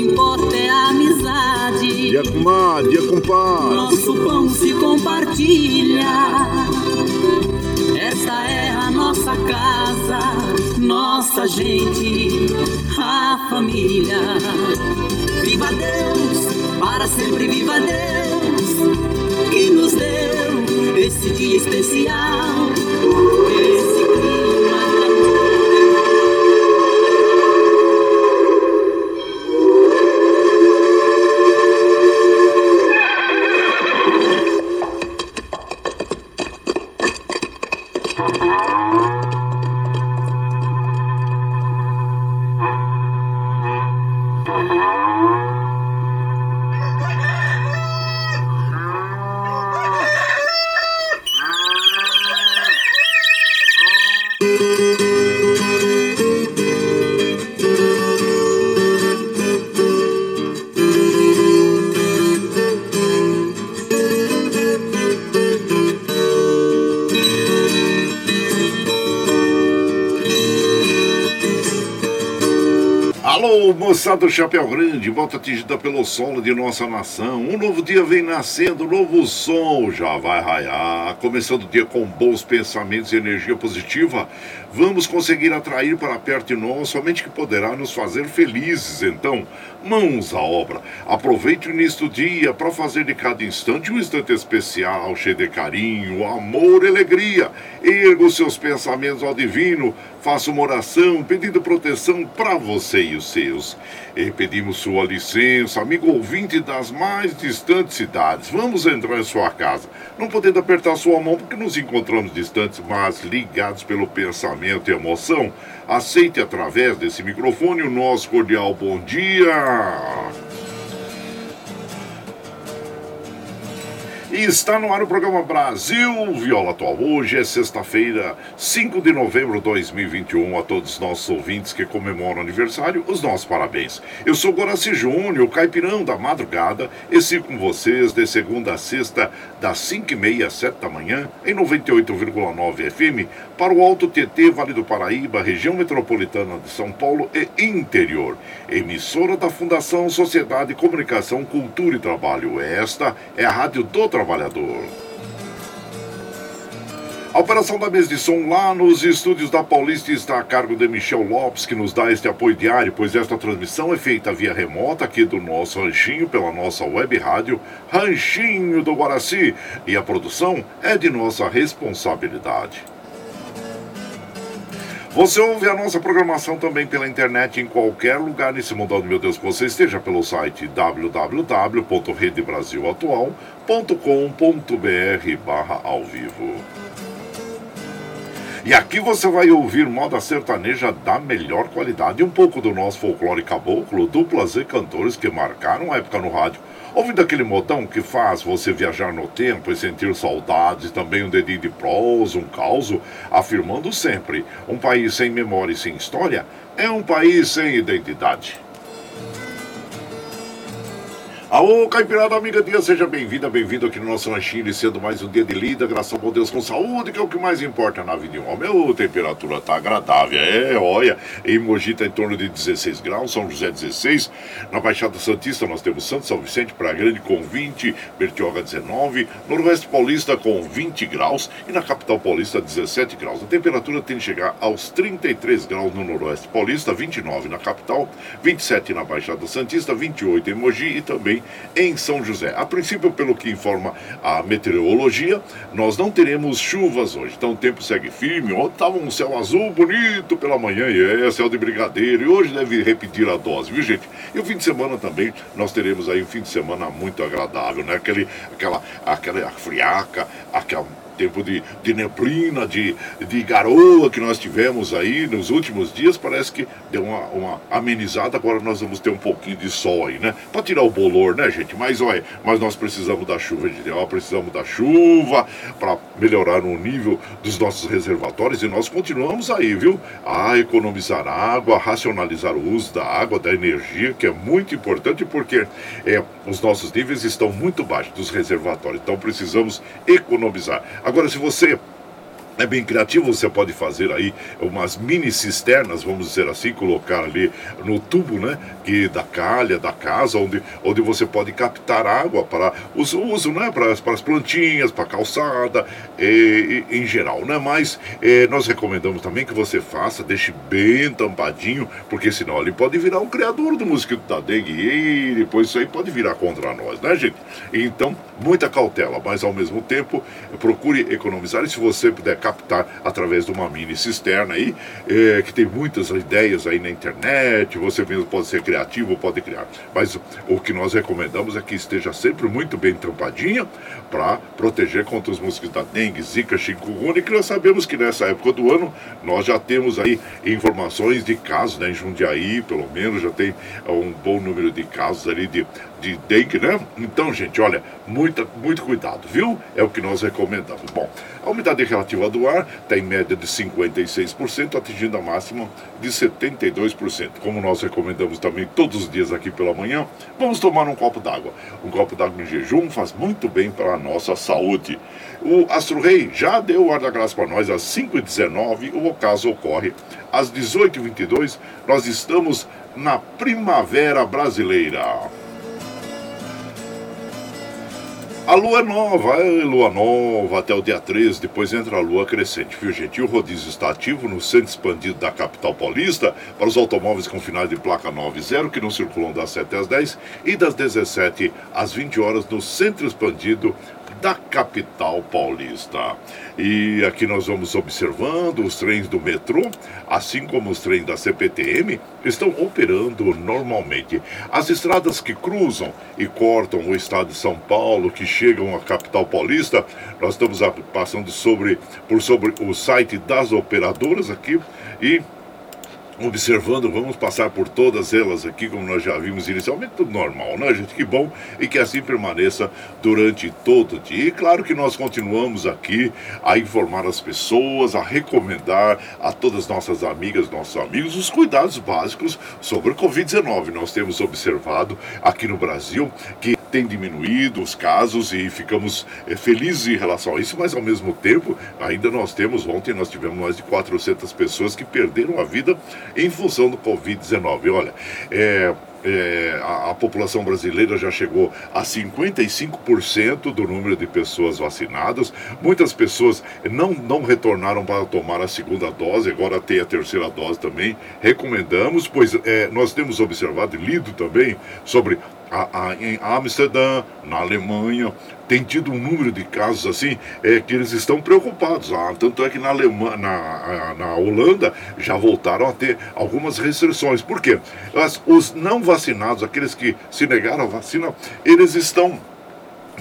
Importa é a amizade. Dia com dia com Nosso pão se compartilha. Essa é a nossa casa, nossa gente, a família. Viva Deus, para sempre viva Deus, que nos deu esse dia especial, esse Do Chapéu Grande, volta atingida pelo solo de nossa nação. Um novo dia vem nascendo, um novo sol já vai raiar. Começando o dia com bons pensamentos e energia positiva, vamos conseguir atrair para perto de nós somente que poderá nos fazer felizes. Então, mãos à obra. Aproveite o início do dia para fazer de cada instante um instante especial, cheio de carinho, amor e alegria. Erga os seus pensamentos ao divino, faça uma oração pedindo proteção para você e os seus. E pedimos sua licença, amigo ouvinte das mais distantes cidades. Vamos entrar em sua casa. Não podendo apertar sua mão porque nos encontramos distantes, mas ligados pelo pensamento e emoção. Aceite através desse microfone o nosso cordial bom dia. E está no ar o programa Brasil Viola Atual. Hoje é sexta-feira, 5 de novembro de 2021. A todos os nossos ouvintes que comemoram o aniversário, os nossos parabéns. Eu sou Goraci Júnior, caipirão da madrugada, e sigo com vocês de segunda a sexta, das 5h30 às 7 da manhã, em 98,9 FM, para o Alto TT, Vale do Paraíba, região metropolitana de São Paulo e interior. Emissora da Fundação Sociedade, Comunicação, Cultura e Trabalho. Esta é a Rádio do Trabalhador. A operação da mesa de som lá nos estúdios da Paulista está a cargo de Michel Lopes, que nos dá este apoio diário, pois esta transmissão é feita via remota aqui do nosso ranchinho, pela nossa web rádio Ranchinho do Guaraci, e a produção é de nossa responsabilidade. Você ouve a nossa programação também pela internet em qualquer lugar nesse mundão, meu Deus, que você esteja pelo site www.redebrasilatual.com.br barra ao vivo. E aqui você vai ouvir moda sertaneja da melhor qualidade e um pouco do nosso folclore caboclo, duplas e cantores que marcaram a época no rádio. Ouvindo aquele modão que faz você viajar no tempo e sentir saudades, também um dedinho de prosa, um caos, afirmando sempre: um país sem memória e sem história é um país sem identidade. Alô, Caipirada Amiga Dia, seja bem-vinda, bem-vindo aqui no nosso lanchinho, iniciando mais um dia de lida, graças ao bom Deus com saúde, que é o que mais importa na vida de um homem. Temperatura tá agradável, é, olha, em Mogi tá em torno de 16 graus, São José 16, na Baixada Santista nós temos Santo São Vicente, Praia Grande com 20, Bertioga 19, Noroeste Paulista com 20 graus e na Capital Paulista 17 graus. A temperatura tem de chegar aos 33 graus no Noroeste Paulista, 29 na Capital, 27 na Baixada Santista, 28 em Mogi e também em São José. A princípio, pelo que informa a meteorologia, nós não teremos chuvas hoje. Então o tempo segue firme. Ontem estava um céu azul bonito pela manhã e é céu de brigadeiro. E hoje deve repetir a dose, viu gente? E o fim de semana também nós teremos aí um fim de semana muito agradável, né? Aquele, aquela, aquela friaca, aquela tempo de, de neblina, de, de garoa que nós tivemos aí nos últimos dias, parece que deu uma, uma amenizada, agora nós vamos ter um pouquinho de sol aí, né? Para tirar o bolor, né, gente? Mas olha, mas nós precisamos da chuva, gente. Nós precisamos da chuva para melhorar o nível dos nossos reservatórios e nós continuamos aí, viu? A economizar água, racionalizar o uso da água, da energia, que é muito importante porque é, os nossos níveis estão muito baixos dos reservatórios, então precisamos economizar. Agora, se você é bem criativo, você pode fazer aí umas mini cisternas, vamos dizer assim, colocar ali no tubo, né, que da calha, da casa, onde, onde você pode captar água para os uso, né, para, para as plantinhas, para a calçada, e, e, em geral, né, mas eh, nós recomendamos também que você faça, deixe bem tampadinho, porque senão ele pode virar um criador do mosquito da dengue e depois isso aí pode virar contra nós, né, gente? Então, muita cautela, mas ao mesmo tempo, procure economizar e se você puder captar através de uma mini cisterna aí, é, que tem muitas ideias aí na internet, você mesmo pode ser criativo, pode criar. Mas o que nós recomendamos é que esteja sempre muito bem tampadinha para proteger contra os mosquitos da dengue, zika, chikungunya, que nós sabemos que nessa época do ano nós já temos aí informações de casos, né, em Jundiaí, pelo menos, já tem um bom número de casos ali de de dengue, né? Então, gente, olha, muita, muito cuidado, viu? É o que nós recomendamos. Bom, a umidade relativa do ar está em média de 56%, atingindo a máxima de 72%. Como nós recomendamos também todos os dias aqui pela manhã, vamos tomar um copo d'água. Um copo d'água em jejum faz muito bem para a nossa saúde. O Astro Rei já deu o ar da graça para nós às 5h19, o ocaso ocorre às 18h22. Nós estamos na primavera brasileira. A lua é nova, é lua nova até o dia 13, depois entra a lua crescente, viu gente? E o rodízio está ativo no centro expandido da capital paulista para os automóveis com finais de placa 90 que não circulam das 7 às 10 e das 17 às 20 horas no centro expandido da capital paulista. E aqui nós vamos observando os trens do metrô, assim como os trens da CPTM, estão operando normalmente. As estradas que cruzam e cortam o estado de São Paulo, que chegam à capital paulista, nós estamos passando sobre, por sobre o site das operadoras aqui e observando, vamos passar por todas elas aqui, como nós já vimos inicialmente, tudo normal, né, gente? Que bom e que assim permaneça durante todo o dia. E claro que nós continuamos aqui a informar as pessoas, a recomendar a todas nossas amigas, nossos amigos, os cuidados básicos sobre o Covid-19. Nós temos observado aqui no Brasil que tem diminuído os casos e ficamos é, felizes em relação a isso, mas ao mesmo tempo, ainda nós temos, ontem nós tivemos mais de 400 pessoas que perderam a vida em função do Covid-19. Olha, é, é, a, a, população brasileira já chegou a 55% do número de pessoas vacinadas. Muitas pessoas não, não retornaram para tomar a segunda dose, agora tem a terceira dose também. Recomendamos, pois é, nós temos observado e lido também sobre a, a, em Amsterdã, na Alemanha, tem tido um número de casos assim é, que eles estão preocupados. Ah, tanto é que na, Alemanha, na, na Holanda já voltaram a ter algumas restrições. Por quê? As, os não vacinados, aqueles que se negaram a vacina, eles estão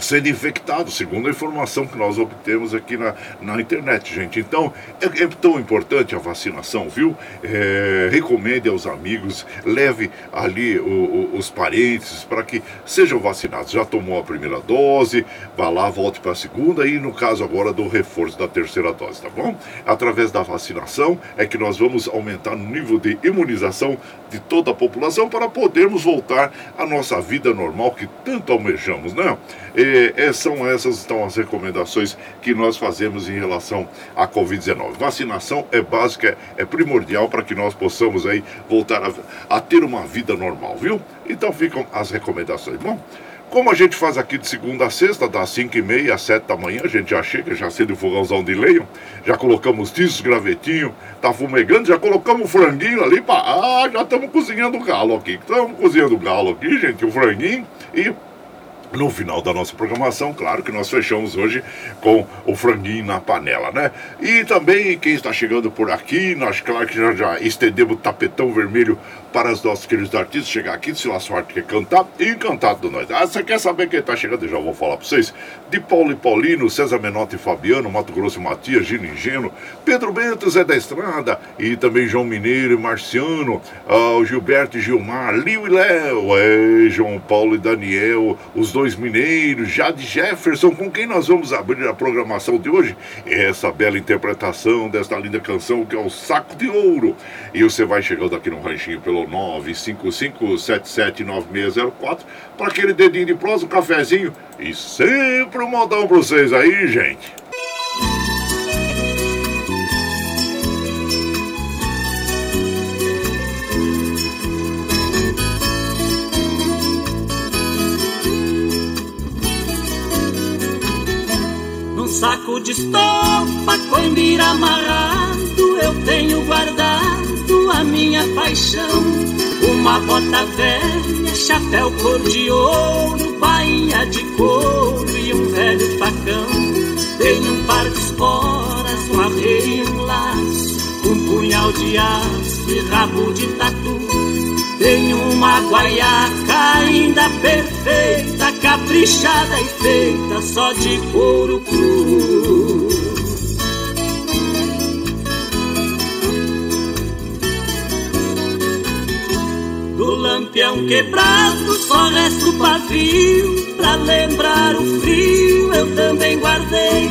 sendo infectado, segundo a informação que nós obtemos aqui na, na internet, gente. Então, é, é tão importante a vacinação, viu? É, recomende aos amigos, leve ali o, o, os parentes para que sejam vacinados. Já tomou a primeira dose, vá lá, volte para a segunda e, no caso agora, do reforço da terceira dose, tá bom? Através da vacinação é que nós vamos aumentar o nível de imunização de toda a população para podermos voltar à nossa vida normal que tanto almejamos, né? É, são essas então as recomendações que nós fazemos em relação à Covid-19. Vacinação é básica, é primordial para que nós possamos aí voltar a, a ter uma vida normal, viu? Então ficam as recomendações. Bom, como a gente faz aqui de segunda a sexta, das 5 e meia às 7 da manhã, a gente já chega, já acende o fogãozão de leio, já colocamos tiços, gravetinho, tá fumegando, já colocamos o franguinho ali, pra... ah, já estamos cozinhando o galo aqui, estamos cozinhando o galo aqui, gente, o franguinho, e no final da nossa programação, claro que nós fechamos hoje com o franguinho na panela, né? E também quem está chegando por aqui, nós claro que já, já estendemos o tapetão vermelho para os nossos queridos artistas chegar aqui, se a sorte quer cantar, e encantado do nós. Ah, você quer saber quem está chegando? Eu já vou falar para vocês. De Paulo e Paulino, César Menotti e Fabiano, Mato Grosso e Matias, Gino Ingênuo, Pedro Bento, Zé da Estrada, e também João Mineiro e Marciano, ah, o Gilberto e Gilmar, Lio e Léo, é, João Paulo e Daniel, os dois mineiros, Jade Jefferson, com quem nós vamos abrir a programação de hoje. Essa bela interpretação desta linda canção que é o Saco de Ouro. E você vai chegando aqui no ranchinho pelo 955779604 para aquele dedinho de prosa, um cafezinho e sempre um modão para vocês aí, gente. Saco de estopa com embiira amarrado eu tenho guardado a minha paixão. Uma bota velha, chapéu cor de ouro, bainha de couro e um velho facão. Tenho um par de esporas, um arreio e um laço, um punhal de aço e rabo de tatu. Tenho uma guaiaca ainda perfeita, caprichada e feita só de couro cru. Do lampião quebrado só resta o pavio Pra lembrar o frio eu também guardei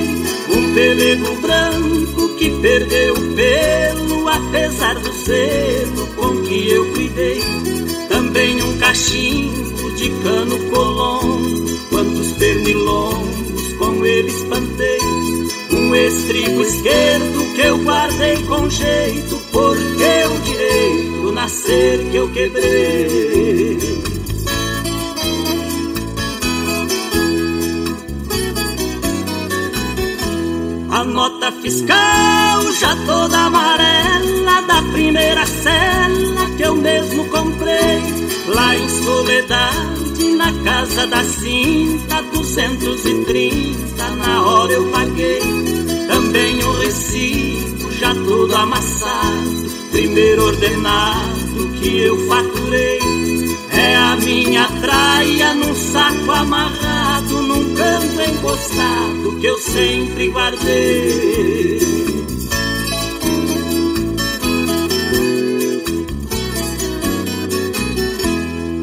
Um pelego branco que perdeu o pelo Apesar do selo com que eu cuidei. Também um cachimbo de cano colombo Quantos pernilongos com ele espantei. Um estribo esquerdo que eu guardei com jeito Porque o direito nascer que eu quebrei. Nota fiscal já toda amarela da primeira cela que eu mesmo comprei lá em Soledade, na casa da cinta, 230 na hora eu paguei. Também o recibo já todo amassado primeiro ordenado que eu faturei é a minha traia num saco amarrado, encostado que eu sempre guardei.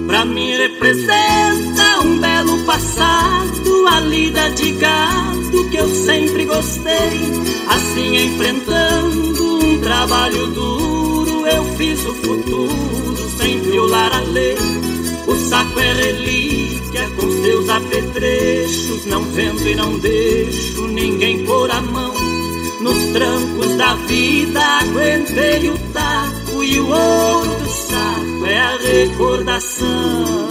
Pra mim representa um belo passado, a lida de gado que eu sempre gostei, assim enfrentando um trabalho duro, eu fiz o futuro sem violar a lei. O saco é relíquia com seus apetrechos, não vendo e não deixo ninguém pôr a mão. Nos trancos da vida aguentei o taco e o ouro do saco é a recordação.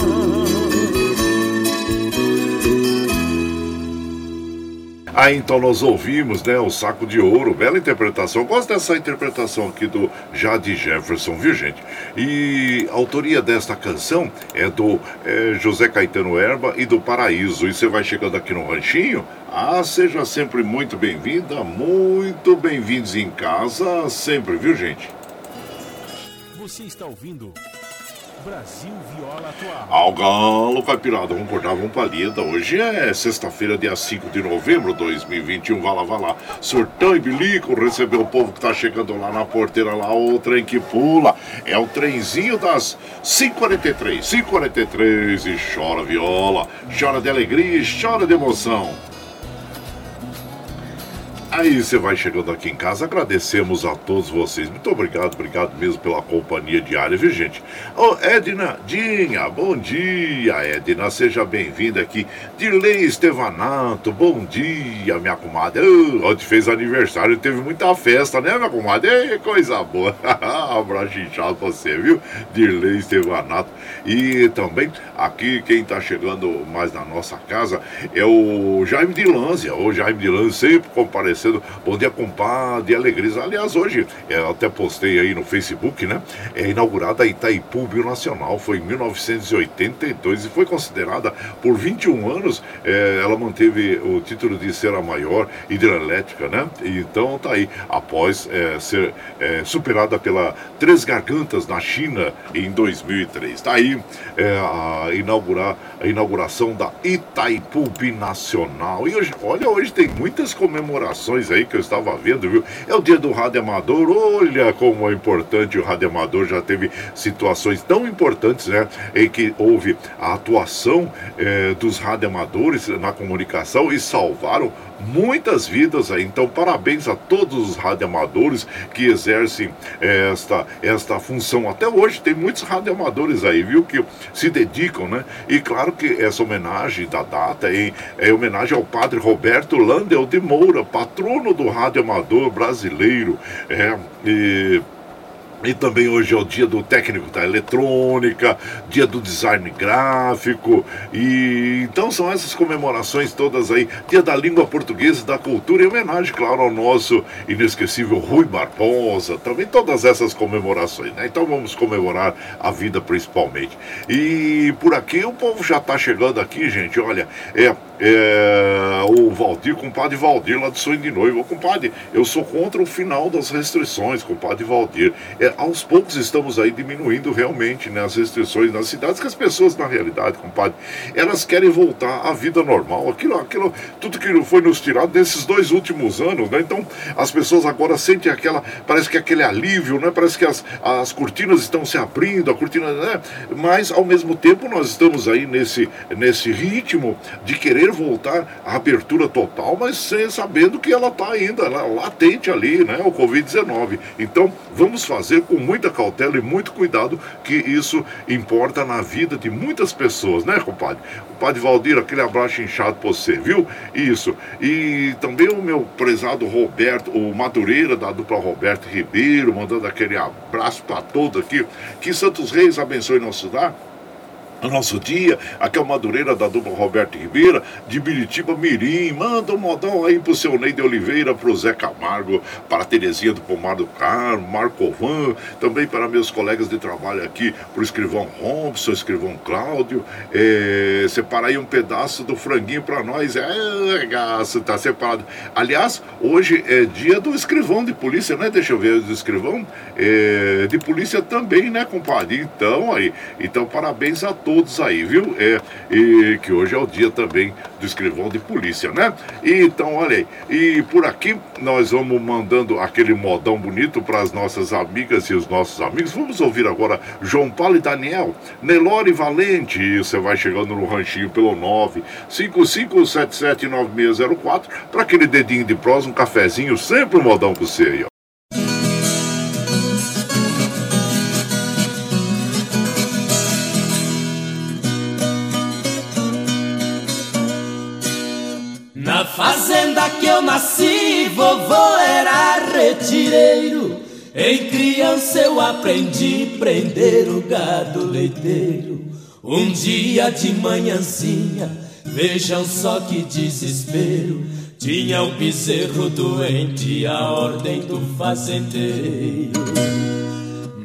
Ah, então nós ouvimos, né, o Saco de Ouro, bela interpretação. Eu gosto dessa interpretação aqui do Jade Jefferson, viu, gente? E a autoria desta canção é do é, José Caetano Erba e do Paraíso. E você vai chegando aqui no Ranchinho? Ah, seja sempre muito bem-vinda, muito bem-vindos em casa, sempre, viu, gente? Você está ouvindo Brasil Viola Atual. Ao galo, caipirada, vamos cortar, vamos pra. Hoje é sexta-feira, dia 5 de novembro de 2021. Vai lá, vai lá. Surtão e bilico, receber o povo que tá chegando lá na porteira, lá, o trem que pula. É o trenzinho das 5h43. 5h43 e chora viola, chora de alegria e chora de emoção. Aí você vai chegando aqui em casa, agradecemos a todos vocês. Muito obrigado, obrigado mesmo pela companhia diária, viu gente? Ô Edna Dinha, bom dia, Edna, seja bem-vinda aqui. Dirley Estevanato, bom dia, minha comadre. Uh, ontem fez aniversário, teve muita festa, né, minha comadre? Ei, coisa boa. Abraço inchado pra você, viu? Dirley Estevanato. E também aqui quem tá chegando mais na nossa casa é o Jaime de Lânzia. O Jaime de Lânzia sempre comparecendo cedo. Bom dia, compadre, alegria. Aliás, hoje, é, até postei aí no Facebook, né? É inaugurada a Itaipu Bionacional, foi em 1982 e foi considerada por 21 anos, é, ela manteve o título de ser a maior hidrelétrica, né? Então tá aí, após é, ser é, superada pela Três Gargantas na China em 2003. Tá aí é, a, inaugurar, a inauguração da Itaipu Binacional. E hoje, olha, hoje tem muitas comemorações aí que eu estava vendo, viu? É o dia do rádio amador, olha como é importante o rádio amador, já teve situações tão importantes, né? Em que houve a atuação é, dos radioamadores na comunicação e salvaram muitas vidas aí. Então, parabéns a todos os radioamadores que exercem é, esta, esta função. Até hoje tem muitos radioamadores aí, viu, que se dedicam, né? E claro que essa homenagem da data é, é homenagem ao padre Roberto Landel de Moura, patrono do radioamador brasileiro. É, e e também hoje é o dia do técnico da eletrônica, dia do design gráfico. E então são essas comemorações todas aí. Dia da língua portuguesa, da cultura e homenagem, claro, ao nosso inesquecível Rui Barbosa. Também todas essas comemorações, né? Então vamos comemorar a vida principalmente. E por aqui o povo já está chegando aqui, gente. Olha, é, é o Valdir, compadre Valdir lá do Sonho de Noivo. Compadre, eu sou contra o final das restrições, compadre Valdir. É, aos poucos estamos aí diminuindo realmente né, as restrições nas cidades, que as pessoas, na realidade, compadre, elas querem voltar à vida normal. Aquilo, aquilo, tudo que foi nos tirado nesses dois últimos anos, né? Então, as pessoas agora sentem aquela, parece que aquele alívio, né? Parece que as, as cortinas estão se abrindo, a cortina, né? Mas, ao mesmo tempo, nós estamos aí nesse, nesse ritmo de querer voltar à abertura total, mas sem, sabendo que ela está ainda latente ali, né? O Covid-19. Então, vamos fazer com muita cautela e muito cuidado, que isso importa na vida de muitas pessoas, né, compadre? O padre Valdir, aquele abraço inchado pra você, viu? Isso. E também o meu prezado Roberto, o Madureira da dupla Roberto Ribeiro, mandando aquele abraço para todos aqui. Que Santos Reis abençoe nosso lar no nosso dia. Aqui é o Madureira da dupla Roberto Ribeira, de Biritiba Mirim. Manda um modão aí pro seu Neide Oliveira, pro Zé Camargo, para Terezinha do Pomar do Carmo, Marcovan, também para meus colegas de trabalho aqui, pro escrivão Robson, escrivão Cláudio. É, separa aí um pedaço do franguinho para nós. É, gasto, tá separado. Aliás, hoje é dia do escrivão de polícia, né? Deixa eu ver, do escrivão é, de polícia também, né, compadre? Então, aí, então parabéns a todos todos aí, viu? É, e que hoje é o dia também do escrivão de polícia, né? E, então, olha aí, e por aqui nós vamos mandando aquele modão bonito para as nossas amigas e os nossos amigos. Vamos ouvir agora João Paulo e Daniel, Nelore Valente, e você vai chegando no ranchinho pelo 955779604 para aquele dedinho de prosa, um cafezinho, sempre um modão para você aí, ó. Eu nasci, vovô era retireiro. Em criança eu aprendi prender o gado leiteiro. Um dia de manhãzinha, vejam só que desespero. Tinha um bezerro doente, a ordem do fazendeiro.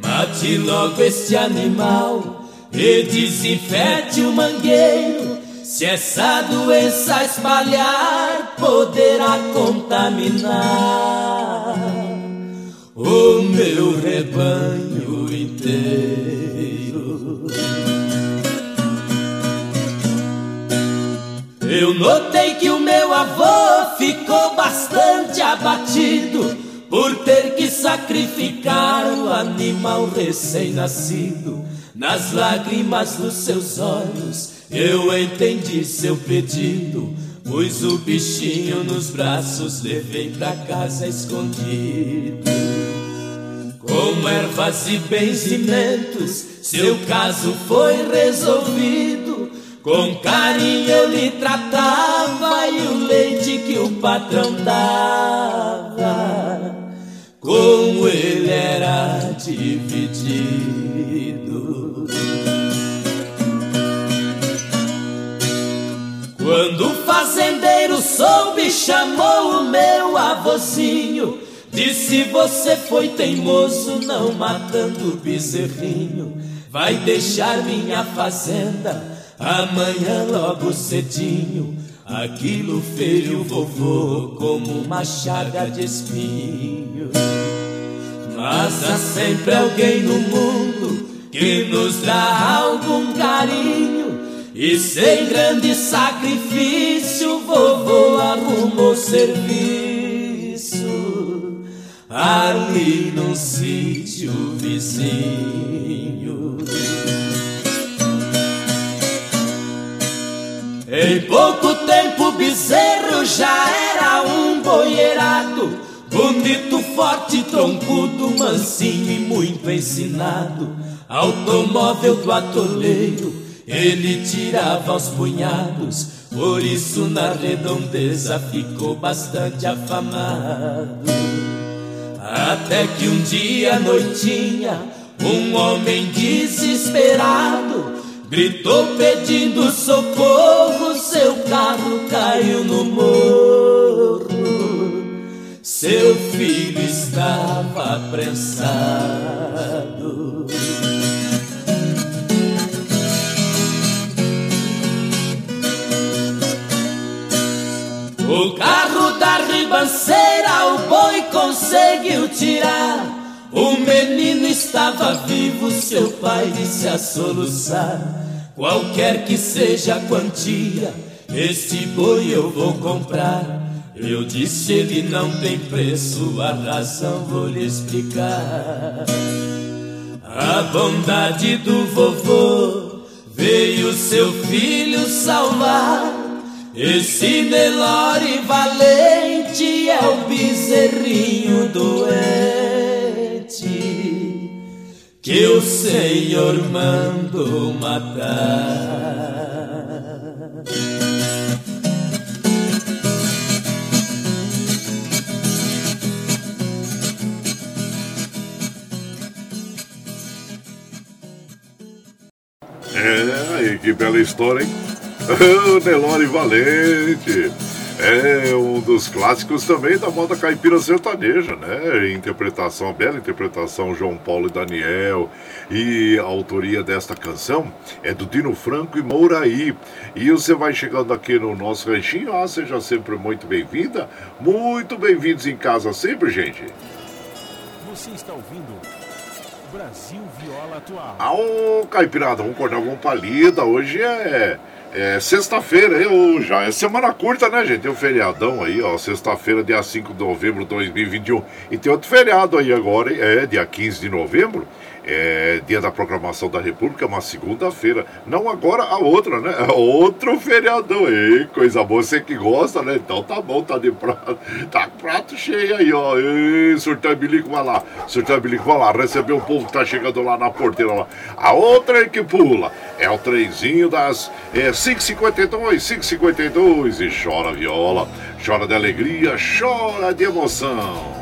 Mate logo este animal e desinfete o mangueiro se essa doença espalhar, poderá contaminar o meu rebanho inteiro. Eu notei que o meu avô ficou bastante abatido por ter que sacrificar o animal recém-nascido. Nas lágrimas dos seus olhos, eu entendi seu pedido, pus o bichinho nos braços, levei pra casa escondido. Com ervas e benzimentos, seu caso foi resolvido. Com carinho eu lhe tratava e o leite que o patrão dava, com ele era dividido. Fazendeiro soube chamou o meu avozinho. Disse você foi teimoso, não matando o bezerrinho. Vai deixar minha fazenda amanhã logo cedinho. Aquilo feriu vovô como uma chaga de espinho. Mas há sempre alguém no mundo que nos dá algum carinho. E sem grande sacrifício, vovô arrumou serviço ali no sítio vizinho. Em pouco tempo, bezerro já era um boieirado Bonito, forte, troncudo, mansinho e muito ensinado. Automóvel do atoleiro, ele tirava aos punhados. Por isso na redondeza ficou bastante afamado. Até que um dia à noitinha, um homem desesperado gritou pedindo socorro. Seu carro caiu no morro. Seu filho estava apressado. O carro da ribanceira o boi conseguiu tirar. O menino estava vivo, seu pai disse a soluçar. Qualquer que seja a quantia, este boi eu vou comprar. Eu disse ele não tem preço, a razão vou lhe explicar. A bondade do vovô veio seu filho salvar. Esse Nelore valente é o bezerrinho doente que o Senhor mandou matar. É, que bela história, hein? O Nelore Valente. É um dos clássicos também da moda caipira sertaneja, né? Interpretação, bela interpretação, João Paulo e Daniel. E a autoria desta canção é do Dino Franco e Mouraí. E você vai chegando aqui no nosso ranchinho, ah, seja sempre muito bem-vinda. Muito bem-vindos em casa sempre, gente. Você está ouvindo Brasil Viola Atual. Ah, ô Caipirada, vamos acordar com palida. Hoje é, é sexta-feira, hein? Já é semana curta, né, gente? Tem um feriadão aí, ó. Sexta-feira, dia 5 de novembro de 2021. E tem outro feriado aí agora? É, dia 15 de novembro é, dia da proclamação da República, uma segunda-feira. Não agora a outra, né? É outro feriadão. Ei, coisa boa, você que gosta, né? Então tá bom, tá de prato. Tá prato cheio aí, ó. Ei, surtão bilico, vai lá. Surtão bilico, vai lá. Receber o povo que tá chegando lá na porteira lá. A outra é que pula é o trenzinho das é, 5h52, 5h52. E chora viola, chora de alegria, chora de emoção.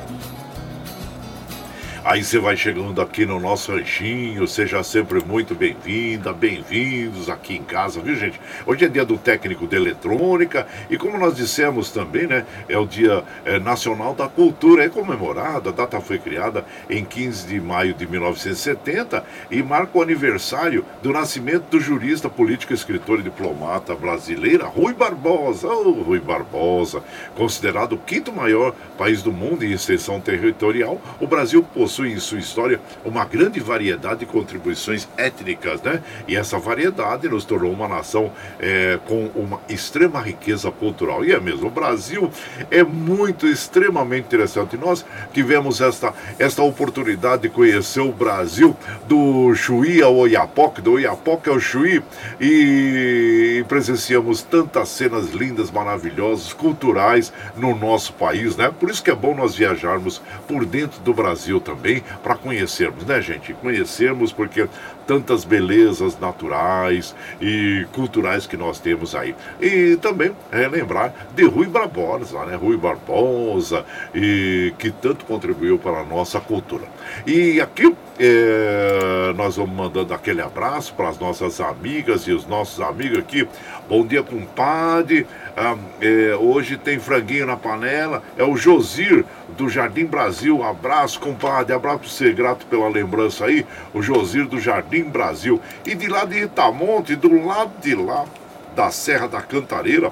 Aí você vai chegando aqui no nosso ranchinho, seja sempre muito bem-vinda, bem-vindos aqui em casa, viu gente? Hoje é dia do técnico de eletrônica e como nós dissemos também, né, é o dia é, nacional da cultura, é comemorado, a data foi criada em 15 de maio de 1970 e marca o aniversário do nascimento do jurista, político, escritor e diplomata brasileira Rui Barbosa, oh, Rui Barbosa, considerado o quinto maior país do mundo em extensão territorial, o Brasil possui possui em sua história uma grande variedade de contribuições étnicas, né? E essa variedade nos tornou uma nação é, com uma extrema riqueza cultural. E é mesmo, o Brasil é muito, extremamente interessante. Nós tivemos esta, esta oportunidade de conhecer o Brasil do Chuí ao Oiapoque, do Oiapoque ao Chuí, e presenciamos tantas cenas lindas, maravilhosas, culturais no nosso país, né? Por isso que é bom nós viajarmos por dentro do Brasil também também para conhecermos, né, gente? Conhecermos porque tantas belezas naturais e culturais que nós temos aí. E também lembrar de Rui Barbosa, né? Rui Barbosa, e que tanto contribuiu para a nossa cultura. E aqui é, nós vamos mandando aquele abraço para as nossas amigas e os nossos amigos aqui. Bom dia, compadre. Ah, é, hoje tem franguinho na panela. É o Josir do Jardim Brasil. Abraço, compadre. Abraço para você, grato pela lembrança aí. O Josir do Jardim Brasil. E de lá de Itamonte, do lado de lá da Serra da Cantareira,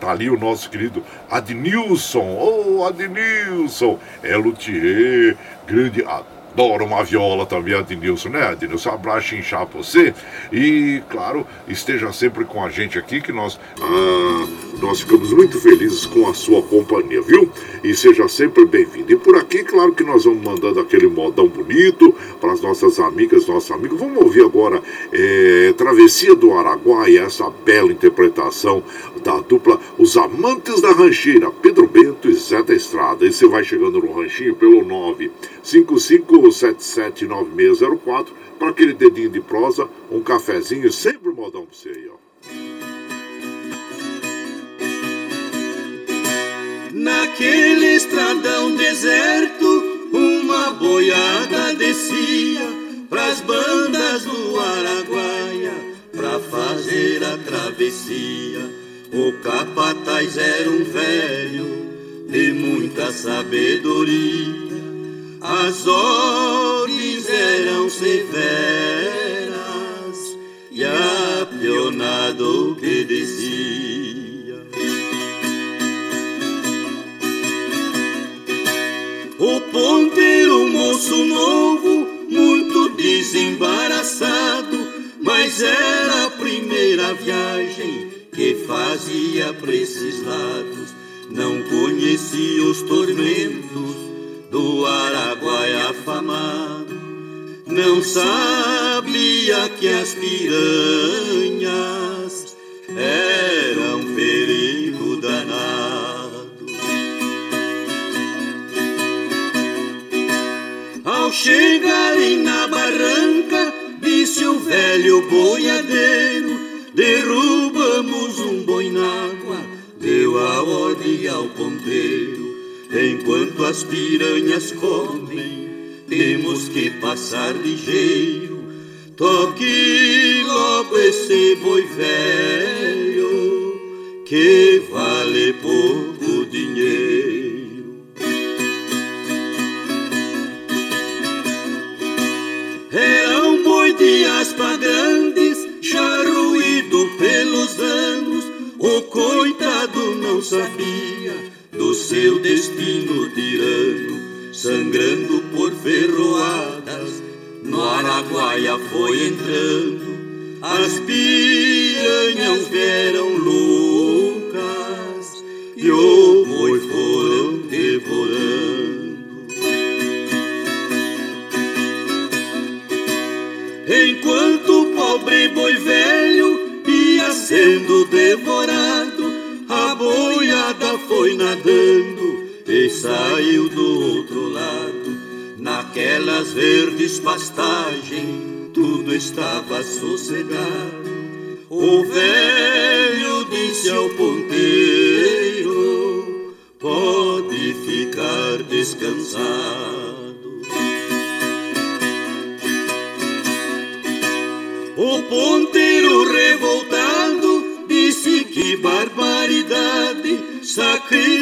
tá ali o nosso querido Adnilson. Ô, oh, Adnilson! É luthier, grande adora uma viola também, Adnilson, né, Adnilson? Abraço inchar você. E, claro, esteja sempre com a gente aqui, que nós, ah, nós ficamos muito felizes com a sua companhia, viu? E seja sempre bem-vindo. E por aqui, claro que nós vamos mandando aquele modão bonito para as nossas amigas, nossos amigos. Vamos ouvir agora é, Travessia do Araguaia, essa bela interpretação da dupla Os Amantes da Rancheira, Pedro Bento e Zé da Estrada. E você vai chegando no ranchinho pelo 955779604 para aquele dedinho de prosa, um cafezinho, sempre modão para você aí, ó. Naquele estradão deserto, uma boiada descia pras bandas do Araguaia pra fazer a travessia o capataz era um velho de muita sabedoria, as ordens eram severas e a pionada obedecia. O ponteiro, moço novo, muito desembaraçado, mas era a primeira viagem que fazia pra esses lados, não conhecia os tormentos do Araguaia afamado, não sabia que as piranhas eram perigo danado. Ao chegarem na barranca, disse o velho boiadeiro, Derrubamos um boi na água, deu a ordem ao ponteiro. Enquanto as piranhas comem, temos que passar ligeiro. Toque logo esse boi velho, que vale pouco dinheiro. Coitado não sabia do seu destino tirano, sangrando por ferroadas, no Araguaia foi entrando, as piranhas vieram loucas e o boi foram devorando. Enquanto o pobre boi velho ia sendo devorado, foi nadando e saiu do outro lado. Naquelas verdes pastagens, tudo estava sossegado. O velho disse ao ponteiro: Pode ficar descansado. O ponteiro sakın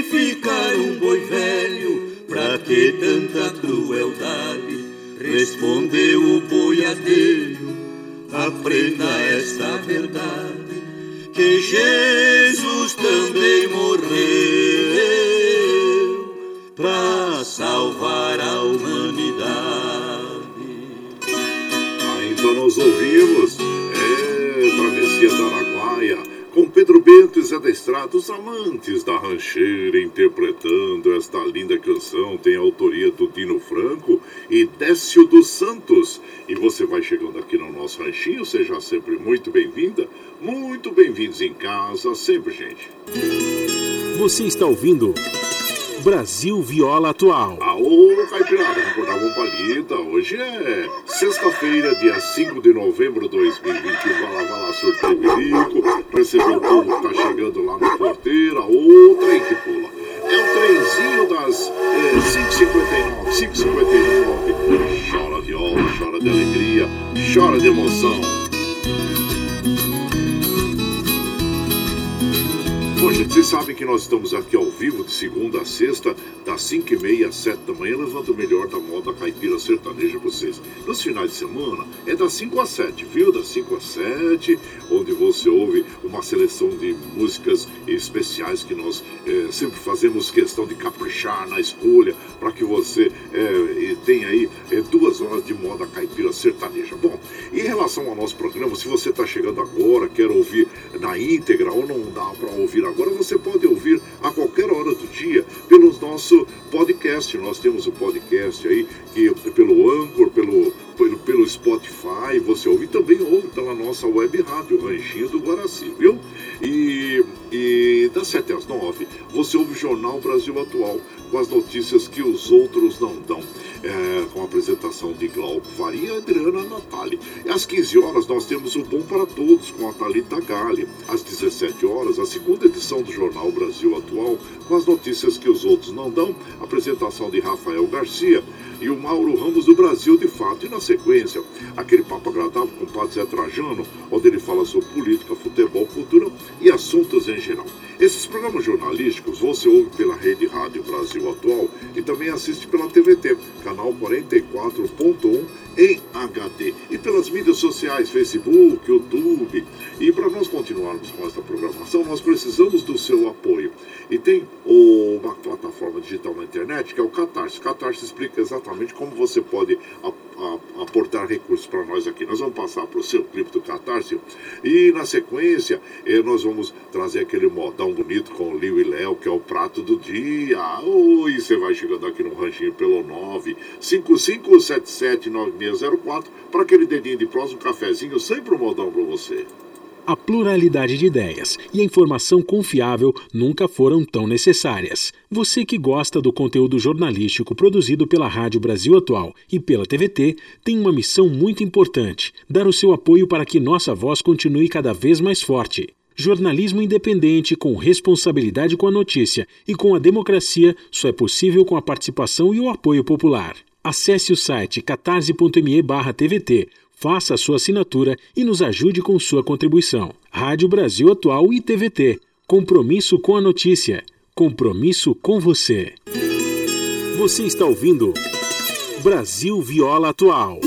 você vai chegando aqui no nosso ranchinho, seja sempre muito bem-vinda, muito bem-vindos em casa, sempre, gente. Você está ouvindo Brasil Viola Atual. Aô, Caipirada, recordava um palhita. Hoje é sexta-feira, dia 5 de novembro de 2021. Vai lá, vai lá, surtar o Recebeu o povo que tá chegando lá na porteira. Ô, trem que pula. É o trenzinho das é, 5h59, 5h59. Chora de emoção. Bom, gente, vocês sabem que nós estamos aqui ao vivo de segunda a sexta, das 5 e meia às 7 da manhã, levando o melhor da moda caipira sertaneja para vocês. Nos finais de semana é das 5 às 7, viu? Das 5 às 7, onde você ouve uma seleção de músicas especiais que nós é, sempre fazemos questão de caprichar na escolha, para que você é, tenha aí é, duas horas de moda caipira sertaneja. Bom, em relação ao nosso programa, se você está chegando agora, quer ouvir na íntegra ou não dá para ouvir agora, você pode ouvir a qualquer hora do dia pelo nosso podcast. Nós temos o podcast aí, que pelo Anchor, pelo, pelo, pelo Spotify, você ouve também ouve pela nossa web rádio, Ranchinho do Guaraci, viu? E, e das 7 às 9, você ouve o Jornal Brasil Atual com as notícias que os outros não dão. É, com a apresentação de Glauco Faria e Adriana Natali. Às 15 horas nós temos o Bom para Todos com a Thalita Galli. Às 17 horas, a segunda edição do Jornal Brasil Atual com as notícias que os outros não dão. Apresentação de Rafael Garcia e o Mauro Ramos do Brasil de Fato. E na sequência, aquele papo agradável com o Padre Zé Trajano, onde ele fala sobre política, futebol, cultura e assuntos em geral. Esses programas jornalísticos você ouve pela Rede Rádio Brasil Atual e também assiste pela TVT, canal 44.1 em HD. E pelas mídias sociais, Facebook, YouTube. E para nós continuarmos com essa programação, nós precisamos do seu apoio. E tem uma plataforma digital na internet que é o Catarse. Catarse explica exatamente como você pode aportar recursos para nós aqui. Nós vamos passar para o seu clipe do Catarse e na sequência eh, nós vamos trazer aquele modão bonito com o Liu e Léo, que é o prato do dia. Oi, você vai chegando aqui no ranchinho pelo 955779604 para aquele dedinho de prós, um cafezinho, sempre um modão para você. A pluralidade de ideias e a informação confiável nunca foram tão necessárias. Você que gosta do conteúdo jornalístico produzido pela Rádio Brasil Atual e pela TVT tem uma missão muito importante: dar o seu apoio para que nossa voz continue cada vez mais forte. Jornalismo independente, com responsabilidade com a notícia e com a democracia, só é possível com a participação e o apoio popular. Acesse o site catarse.me/tvt Faça a sua assinatura e nos ajude com sua contribuição. Rádio Brasil Atual e TVT. Compromisso com a notícia. Compromisso com você. Você está ouvindo Brasil Viola Atual.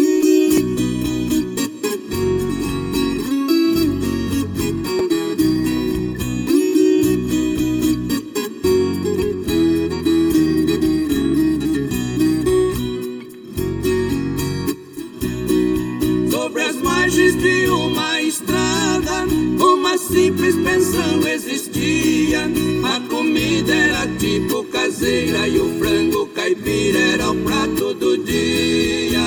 Simples pensão existia. A comida era tipo caseira e o frango caipira era o prato do dia.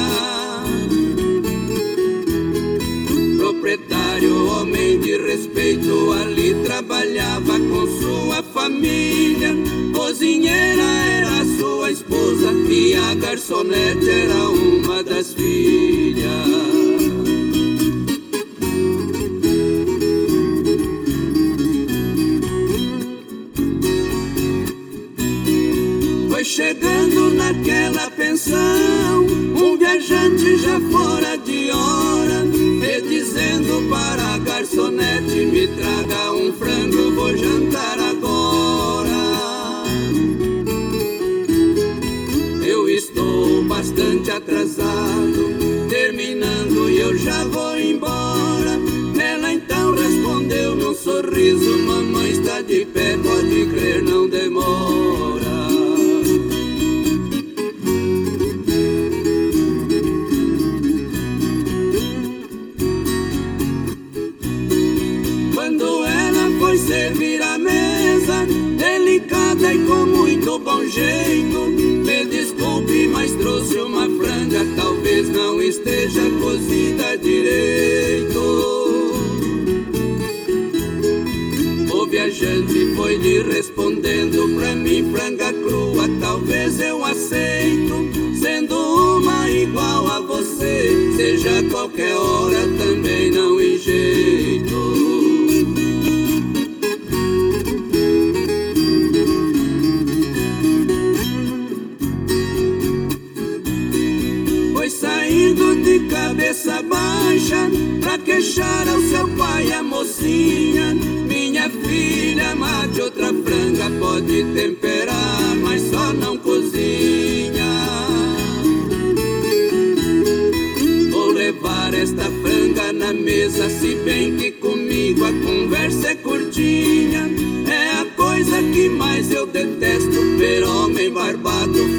Proprietário, homem de respeito, ali trabalhava com sua família. Cozinheira era sua esposa e a garçonete era uma das filhas. Chegando naquela pensão, um viajante já fora de hora, me dizendo para a garçonete: me traga um frango, vou jantar agora. Eu estou bastante atrasado, terminando e eu já vou embora. Ela então respondeu num sorriso: Mamãe está de pé, pode crer, não demora. Bom jeito. Me desculpe, mas trouxe uma franga, talvez não esteja cozida direito. O viajante foi lhe respondendo pra mim, franga crua, talvez eu aceito. Sendo uma igual a você, seja qualquer homem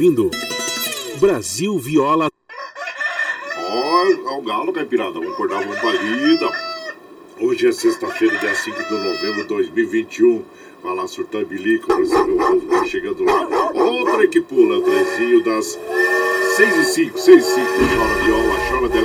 ouvindo Brasil Viola. Ó, ó o galo, caipirada, vamos acordar uma balida. Hoje é sexta-feira, dia 5 de novembro de 2021. Vai lá surtar bilico, receber o povo tá chegando lá. Outra que pula, trezinho das 6 e 5, 6 e 5. Chora viola, chora de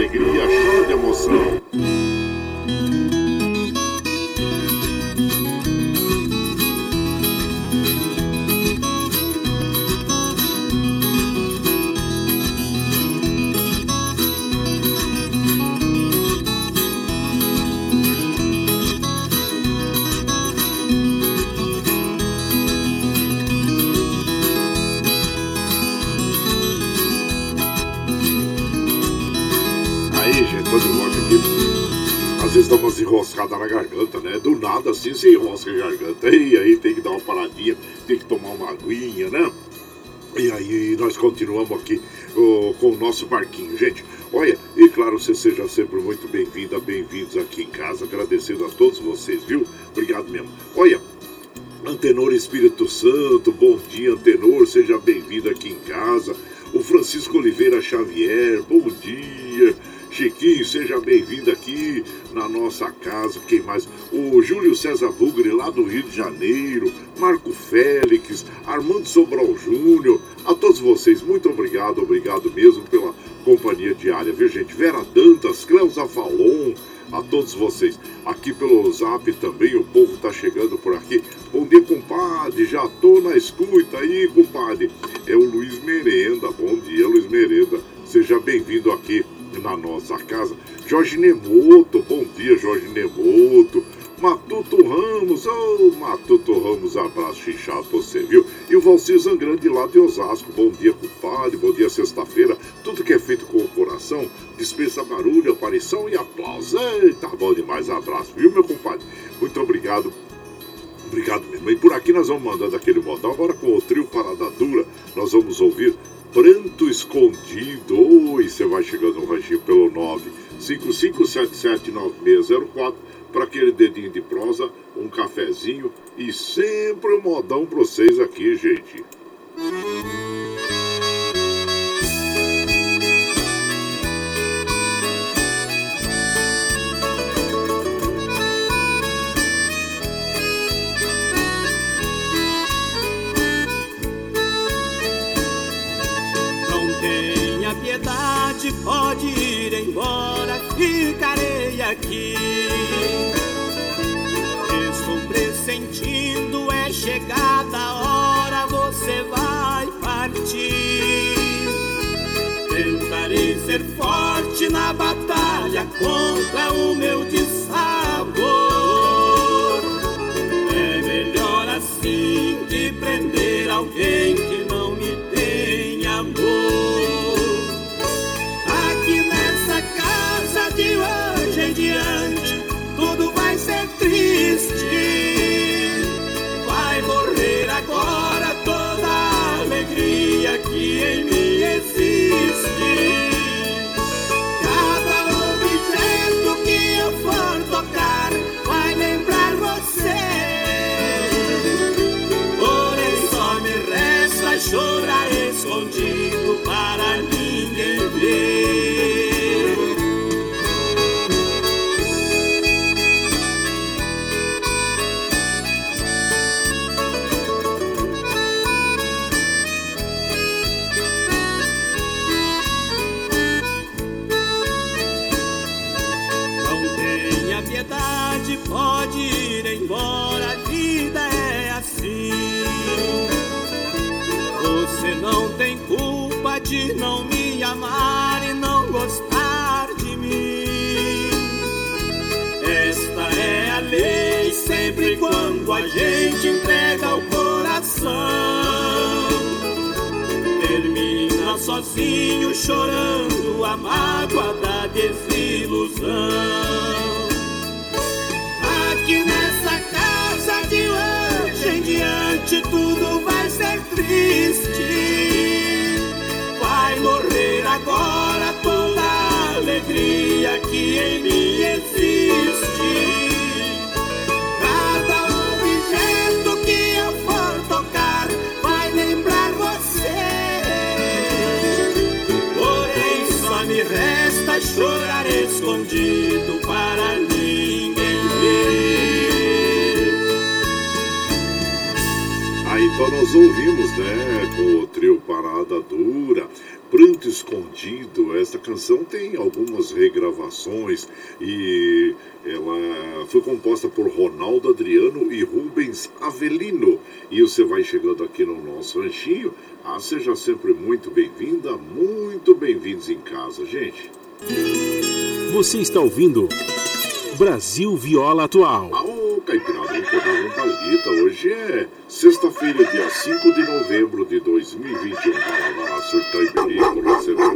Gente, eu volto aqui, às vezes dá umas enroscadas na garganta, né? Do nada assim você enrosca a garganta. E aí tem que dar uma paradinha, tem que tomar uma aguinha, né? E aí nós continuamos aqui ó, com o nosso barquinho, gente. Olha, e claro, você seja sempre muito bem-vinda, bem-vindos aqui em casa, agradecendo a todos vocês, viu? Obrigado mesmo. Olha, Antenor Espírito Santo, bom dia, Antenor, seja bem-vindo aqui em casa. O Francisco Oliveira Xavier, bom dia. Chiquinho, seja bem-vindo aqui na nossa casa. Quem mais? O Júlio César Bugre, lá do Rio de Janeiro. Marco Félix, Armando Sobral Júnior. A todos vocês, muito obrigado, obrigado mesmo pela companhia diária, viu gente? Vera Dantas, Cleusa Falon, a todos vocês. Aqui pelo zap também, o povo tá chegando por aqui. Bom dia, compadre. Já tô na escuta aí, compadre. É o Luiz Merenda. Bom dia, Luiz Merenda. Seja bem-vindo aqui na nossa casa. Jorge Nemoto, bom dia, Jorge Nemoto. Matuto Ramos, ô Matuto Ramos, abraço chinchado você, viu? E o Valcir Zangrande lá de Osasco, bom dia, compadre, bom dia, sexta-feira. Tudo que é feito com o coração, dispensa barulho, aparição e aplauso. Eita, bom demais, abraço, viu, meu compadre? Muito obrigado Obrigado mesmo. E por aqui nós vamos mandando aquele modal. Agora com o trio Parada Dura, nós vamos ouvir Pranto Escondido. Oi, você vai chegando no ranchinho pelo 955779604 para aquele dedinho de prosa, um cafezinho e sempre um modão para vocês aqui, gente. Piedade, pode ir embora, ficarei aqui. Estou pressentindo, é chegada a hora, você vai partir. Tentarei ser forte na batalha contra o meu dissabor. É melhor assim que prender alguém que você vai chegando aqui no nosso ranchinho. Ah, seja sempre muito bem-vinda, muito bem-vindos em casa, gente. Você está ouvindo Brasil Viola Atual. Ô, Caipirada, vamos com palhita. Hoje é sexta-feira, dia 5 de novembro de 2021. Vai lá, surtar e perigo, receber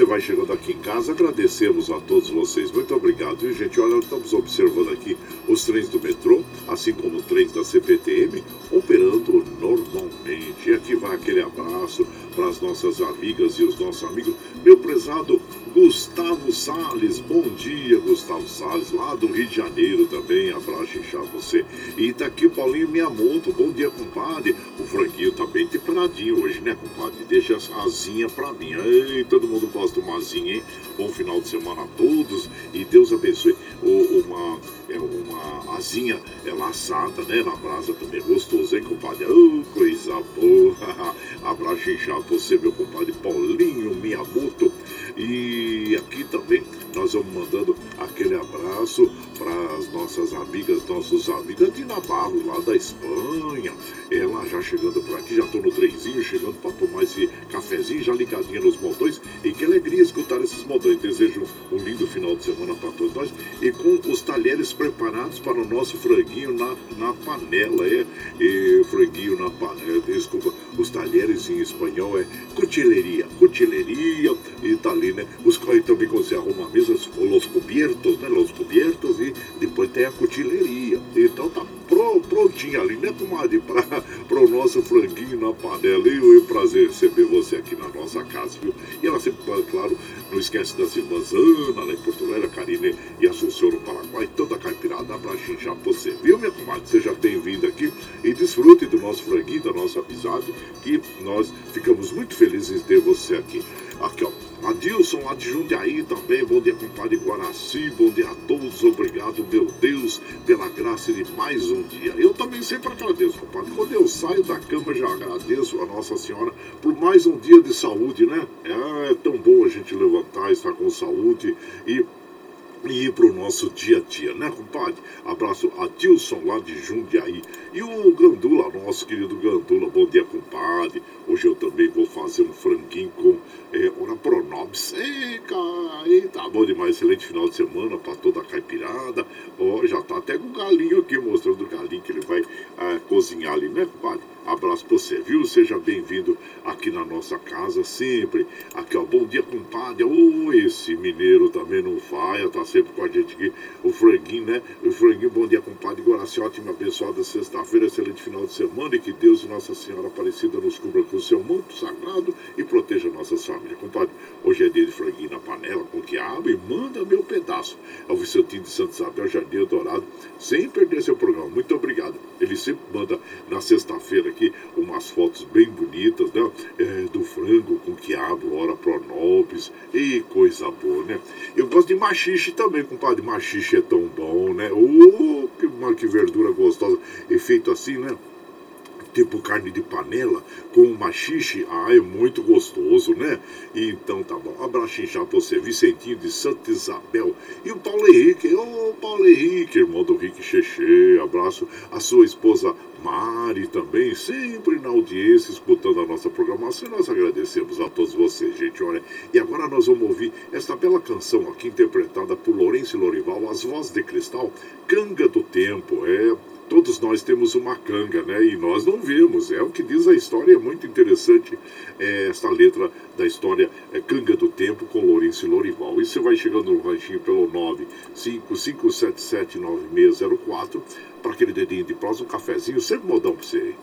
você vai chegando aqui em casa, agradecemos a todos vocês. Muito obrigado, viu, gente? Olha, estamos observando aqui os trens do metrô, assim como os trens da CPTM, operando normalmente. E aqui vai aquele abraço para as nossas amigas e os nossos amigos. Meu prezado Gustavo Sales, bom dia, Gustavo Sales, lá do Rio de Janeiro também. Abraço inchar você. E tá aqui Paulinho Miyamoto, bom dia, compadre. O bem temperadinho hoje, né, compadre? Deixa as asinha pra mim. Ei, todo mundo gosta de uma asinha, hein? Bom final de semana a todos e Deus abençoe. O- uma, é uma asinha ela assada, né? Na brasa também, gostoso, hein, compadre? Oh, coisa boa. Abraço inchado você, meu compadre Paulinho Miyamoto. E aqui também nós vamos mandando aquele abraço para as nossas amigas, nossos amigos de Navarro, lá da Espanha. Ela já chegando por aqui, já estou no trenzinho, chegando para tomar esse cafezinho, já ligadinha nos montões. E que alegria escutar esses montões. Desejo um lindo final de semana para todos nós. E com os talheres preparados para o nosso franguinho na, na panela. É, e franguinho na panela, desculpa, os talheres em espanhol é cutileria, cutileria. E tá ali, né? Os também quando você arruma a mesa, os, os cubiertos, né? Os cubiertos e depois tem a cutileria. Então tá pro, prontinho ali, né, comadre? Para o nosso franguinho na panela. E um prazer receber você aqui na nossa casa, viu? E ela sempre, claro, não esquece das irmãs Ana, lá em Porto a Karine e Assunção no Paraguai, toda a caipirada pra xinchar você, viu, minha comadre? Seja bem-vinda aqui e desfrute do nosso franguinho, da nossa amizade, que nós ficamos muito felizes de ter você aqui. Aqui, ó. Adilson, lá de Jundiaí também, bom dia, compadre Guaraci, bom dia a todos, obrigado, meu Deus, pela graça de mais um dia. Eu também sempre agradeço, compadre. Quando eu saio da cama, já agradeço a Nossa Senhora por mais um dia de saúde, né? É, é tão bom a gente levantar, estar com saúde e e ir para o nosso dia a dia, né, compadre? Abraço a Dilson lá de Jundiaí. E o Gandula, nosso querido Gandula, bom dia, compadre. Hoje eu também vou fazer um franguinho com é, ora pronobis. Ei, cara, ei, tá bom demais. Excelente final de semana para toda a caipirada. Ó, já tá até com o galinho aqui, mostrando o galinho que ele vai ah, cozinhar ali, né, compadre? Abraço pra você, viu? Seja bem-vindo aqui na nossa casa sempre. Aqui, ó, bom dia, compadre. Ô, esse mineiro também não falha, tá sempre com a gente aqui. O franguinho, né? O franguinho, bom dia, compadre. Guaraci, ótima, abençoada sexta-feira, excelente final de semana e que Deus e Nossa Senhora Aparecida nos cubra com no seu manto sagrado e proteja nossas famílias. Compadre, hoje é dia de franguinho na panela com quiabo e manda meu pedaço. É o Vicentinho de Santa Isabel, Jardim Dourado, sem perder seu programa. Muito obrigado. Ele sempre manda na sexta-feira aqui umas fotos bem bonitas, né? É, do frango com quiabo, hora pronobis e coisa boa, né? Eu gosto de machixe também, compadre. Machixe é tão bom, né? Oh, que, que verdura gostosa. E feito assim, né? tipo carne de panela com machixe, ah, é muito gostoso, né? Então tá bom. Abraço já pra você, Vicentinho de Santa Isabel. E o Paulo Henrique, ô oh, Paulo Henrique, irmão do Rick Cheche. Abraço a sua esposa Mari também, sempre na audiência, escutando a nossa programação. E nós agradecemos a todos vocês, gente. Olha, e agora nós vamos ouvir esta bela canção aqui, interpretada por Lourenço Lorival, As Vozes de Cristal, Canga do Tempo. É todos nós temos uma canga, né? E nós não vemos. É o que diz a história, é muito interessante é, esta letra da história é, Canga do Tempo com Lourenço Lorival. E você vai chegando no ranchinho pelo 955779604 para aquele dedinho de prosa, um cafezinho, sempre modão para você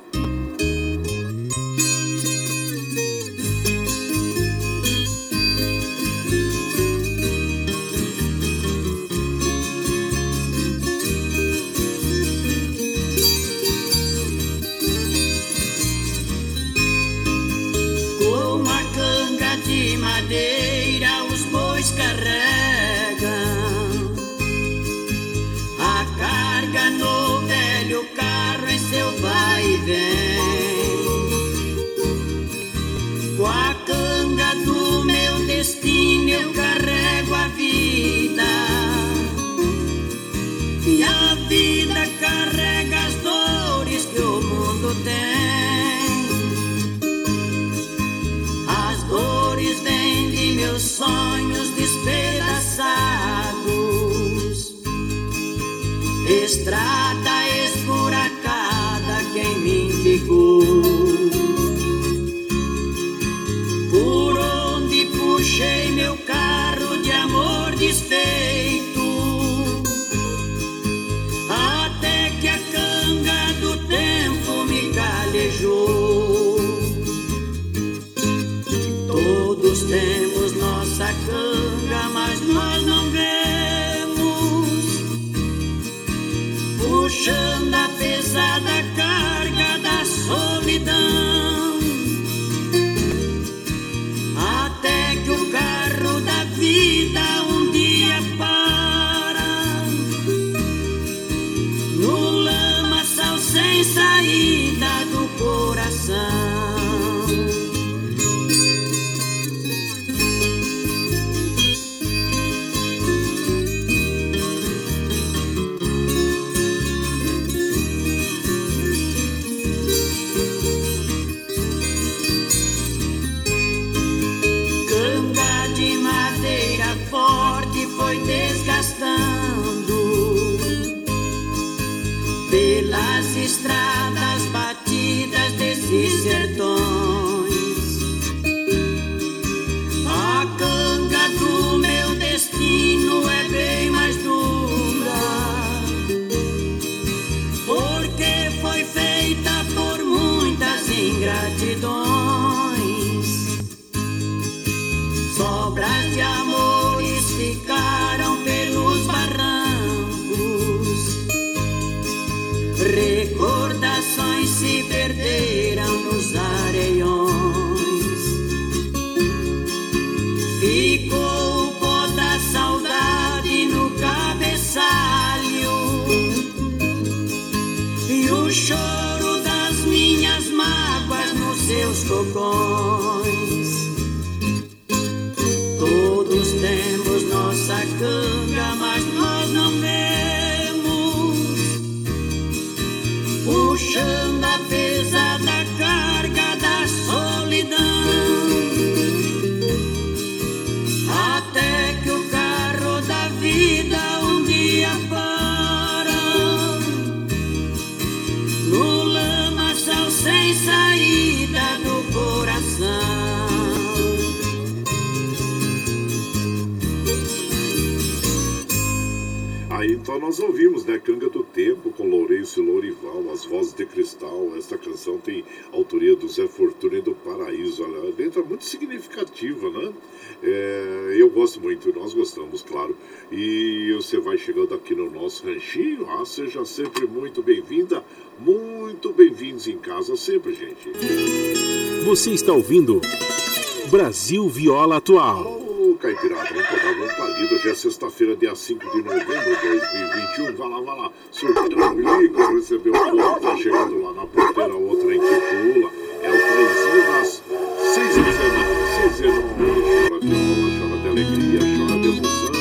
gosto muito, nós gostamos, claro. E você vai chegando aqui no nosso ranchinho. Ah, seja sempre muito bem-vinda, muito bem-vindos em casa sempre, gente. Você está ouvindo Brasil Viola Atual. Ô, Caipirada, vamos tomar um palido. Hoje é sexta-feira, dia 5 de novembro de 2021. Vai lá, vai lá. Surpresa, liga, recebeu o povo. Tá chegando lá na porteira, outra em que pula. É o trenzinho das 6 e 19. 6 e 19. Alegria, chora de emoção.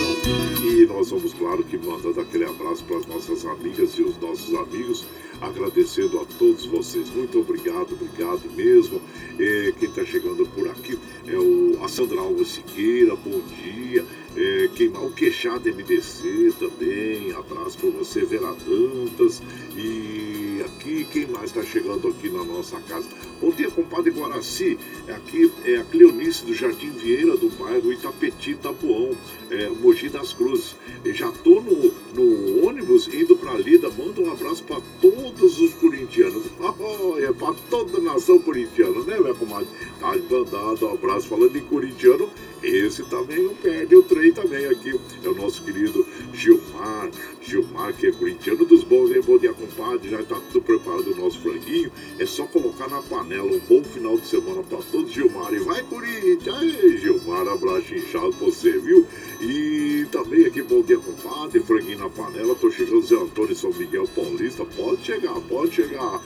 E nós vamos, claro, que mandando aquele abraço para as nossas amigas e os nossos amigos, agradecendo a todos vocês. Muito obrigado, obrigado mesmo. E quem está chegando por aqui é o, a Sandra Alves Siqueira, bom dia. É, quem, o Queixada MDC também, abraço para você, Vera Dantas. E aqui, quem mais está chegando aqui na nossa casa? Bom dia, compadre Guaraci. É aqui é a Cleonice do Jardim Vieira, do bairro Itapeti, Itapuão, é, Mogi das Cruzes. Já tô no, no ônibus indo para Lida. Manda um abraço para todos os corintianos. Oh, é para toda a nação corintiana, né, minha comadre? Tá mandado um abraço falando em corintiano. Esse também não perde o trem também aqui. É o nosso querido Gilmar. Gilmar, que é corintiano dos bons, hein? Bom dia, compadre. Já está tudo preparado o nosso franguinho. É só colocar na panela. Um bom final de semana para todos, Gilmar. E vai, Corinthians! Aí, Gilmar, abraço inchado pra você, viu? E também aqui, bom dia, compadre. Franguinho na panela. Tô chegando Zé Antônio São Miguel Paulista. Pode chegar, pode chegar.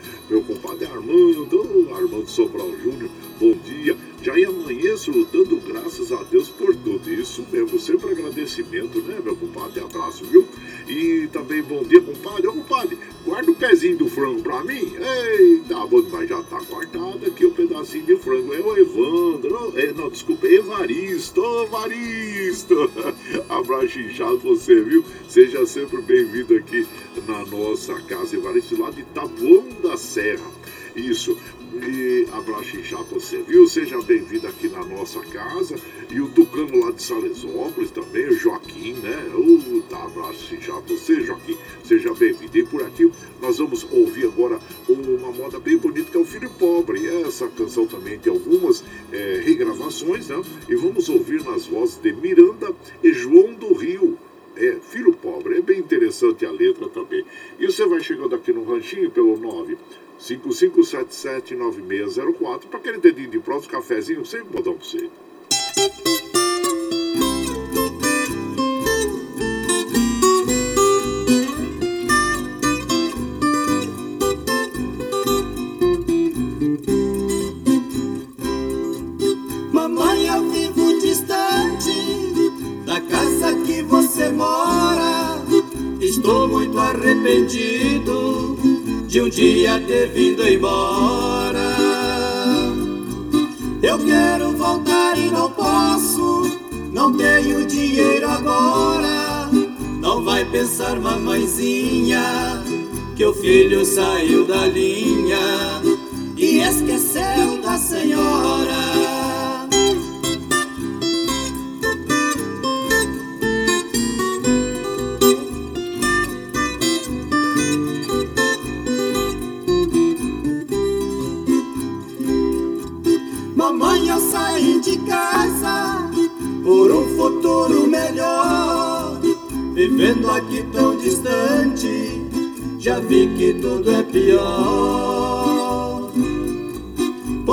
Evaristo. Abraço inchado você, viu? Seja sempre bem-vindo aqui na nossa casa, 55779604 para aquele dedinho de próximo cafezinho, sempre modão para você.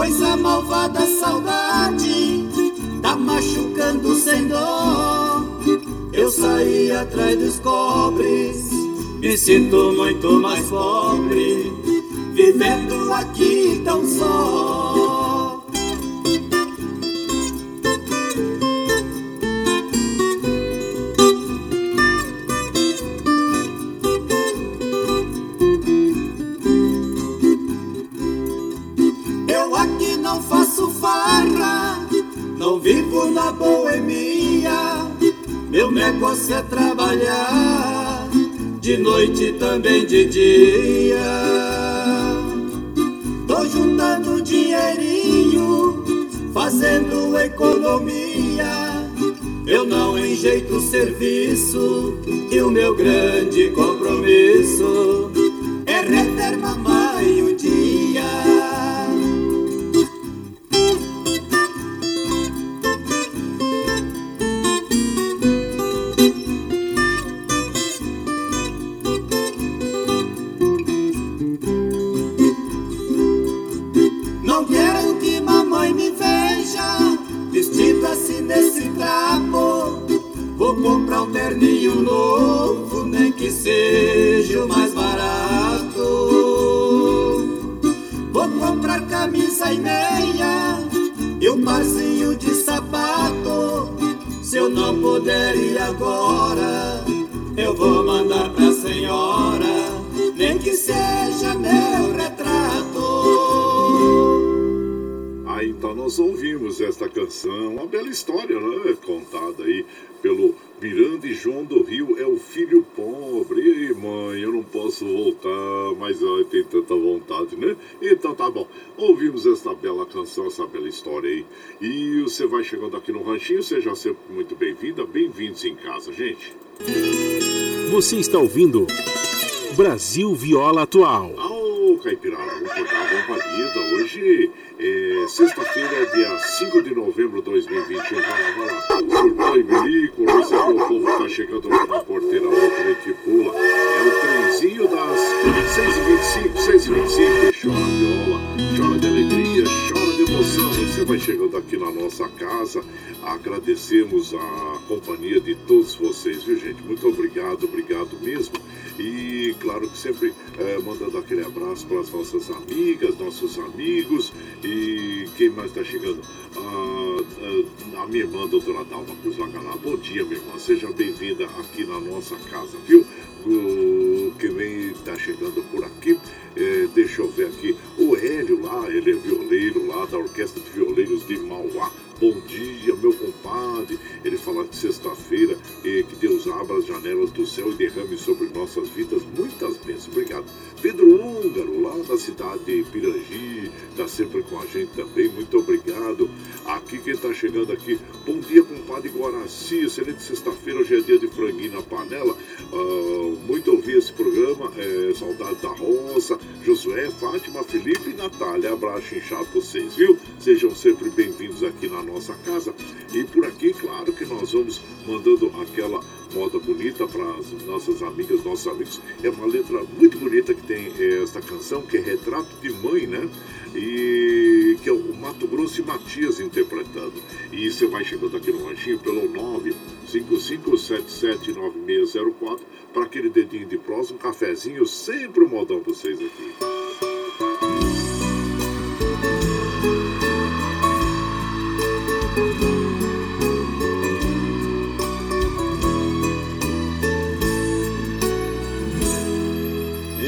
Pois a malvada saudade tá machucando sem dó. Eu saí atrás dos cobres, me sinto muito mais pobre, vivendo aqui tão só. Noite também de dia. Tô juntando dinheirinho, fazendo economia. Eu não enjeito o serviço e o meu grande Você está ouvindo Brasil Viola Atual. Ô, Caipirada, vamos cortar a vida. Hoje é sexta-feira, dia 5 de novembro de 2021. Vai lá, vai lá. Surtou e que o povo tá chegando lá na porteira, outra que pula. É o trenzinho das 6h25, 6h25. Chora viola, chora de alegria, chora emoção. Você vai chegando aqui na nossa casa. Agradecemos a companhia de todos vocês, viu, gente? Muito obrigado, obrigado para as nossas amigas, nossos amigos e quem mais está chegando? a, a minha irmã, doutora Dalma Cruz Laganá. Bom dia, minha irmã. Seja bem-vinda aqui na nossa casa, viu? O que vem está chegando por aqui é, deixa eu ver aqui, o Hélio lá, ele é violeiro lá da Orquestra de Violeiros de Mauá. Bom dia, meu compadre. Ele fala que sexta-feira, eh, que Deus abra as janelas do céu e derrame sobre nossas vidas muitas bênçãos. Obrigado. Pedro Húngaro, lá da cidade de Pirangi, está sempre com a gente também. Muito obrigado. Aqui quem está chegando aqui, bom dia, compadre Guaraci. Excelente sexta-feira, hoje é dia de franguinho na panela. Uh, muito ouvir esse programa. É, saudade da roça. Josué, Fátima, Felipe e Natália. Abraço inchado vocês, viu? Sejam sempre bem-vindos aqui na nossa casa. E por aqui, claro que nós vamos mandando aquela moda bonita para as nossas amigas, nossos amigos. É uma letra muito bonita que tem é, esta canção, que é Retrato de Mãe, né? E que é o Mato Grosso e Matias interpretando. E você vai chegando aqui no ranchinho pelo 955779604 para aquele dedinho de prosa, um cafezinho, sempre um modão para vocês aqui.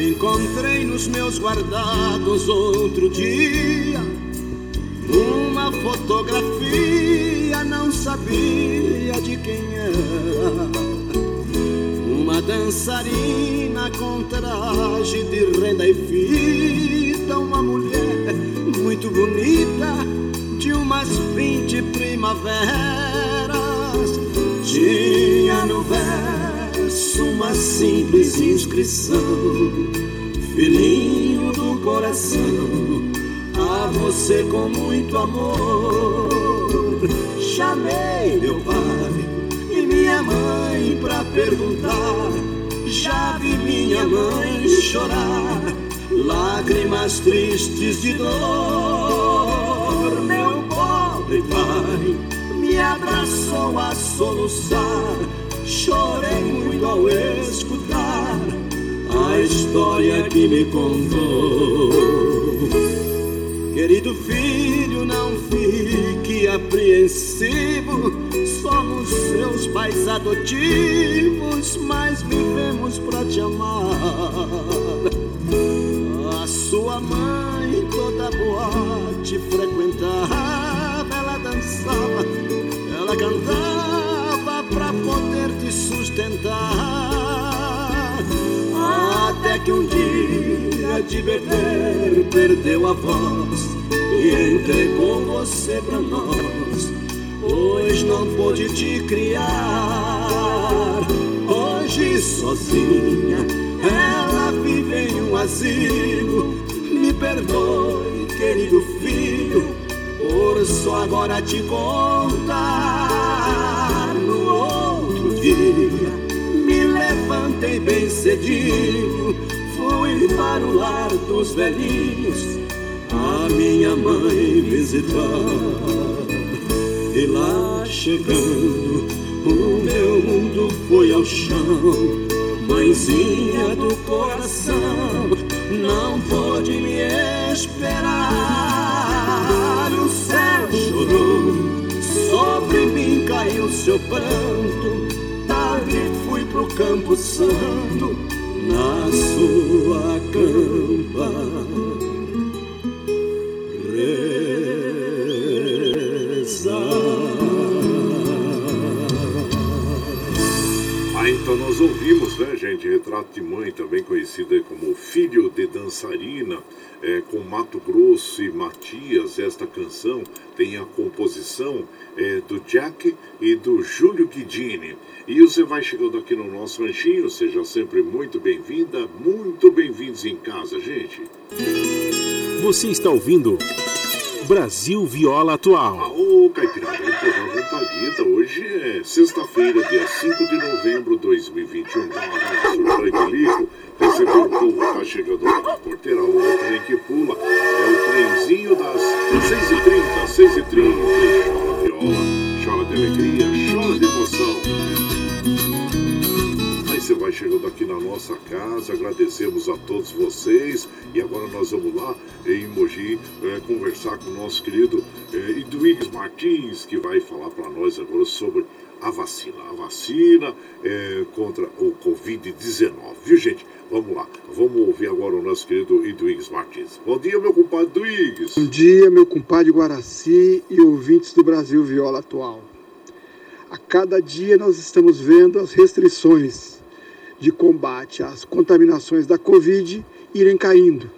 Encontrei nos meus guardados outro dia uma fotografia, não sabia de quem era uma dançarina com traje de renda e fita, uma mulher muito bonita, de umas vinte primaveras. Tinha no verso uma simples inscrição, filhinho do coração, a você com muito amor. Chamei meu pai mãe pra perguntar. Já vi minha mãe chorar, lágrimas tristes de dor. Meu pobre pai me abraçou a soluçar. Chorei muito ao escutar a história que me contou. Querido filho, não fique apreensivo somos seus pais adotivos, mas vivemos pra te amar. A sua mãe toda boate frequentava, ela dançava, ela cantava pra poder te sustentar. Até que um dia de beber perdeu a voz e entregou você pra nós. Pois não pôde te criar. Hoje sozinha, ela vive em um asilo. Me perdoe, querido filho, por só agora te contar. No outro dia, me levantei bem cedinho, fui para o lar dos velhinhos a minha mãe visitar. E lá chegando, o meu mundo foi ao chão. Mãezinha do coração, não pode me esperar. O céu chorou, sobre mim caiu seu pranto. Tarde fui pro Campo Santo, na sua campa. Então nós ouvimos, né, gente, Retrato de Mãe, também conhecida como Filho de Dançarina, é, com Mato Grosso e Matias. Esta canção tem a composição é, do Jack e do Júlio Guidini. E você vai chegando aqui no nosso ranchinho, seja sempre muito bem-vinda, muito bem-vindos em casa, gente. Você está ouvindo Brasil Viola Atual. Ô, Caipirada, programa Vontadita. Hoje é sexta-feira, dia 5 de novembro de 2021. Então, abraço, Franquilico. Recebeu o povo tá chegando na porteira. O trem que pula é o trenzinho das 6h30, 6h30. Chora viola, chora de alegria, chora de emoção vai chegando aqui na nossa casa, agradecemos a todos vocês e agora nós vamos lá em Mogi é, conversar com o nosso querido é, Martins, que vai falar para nós agora sobre a vacina. A vacina é, contra o Covid-19, viu gente? Vamos lá, vamos ouvir agora o nosso querido Edwigs Martins. Bom dia, meu compadre Edwigs. Bom dia, meu compadre Guaraci e ouvintes do Brasil Viola Atual. A cada dia nós estamos vendo as restrições de combate às contaminações da Covid irem caindo.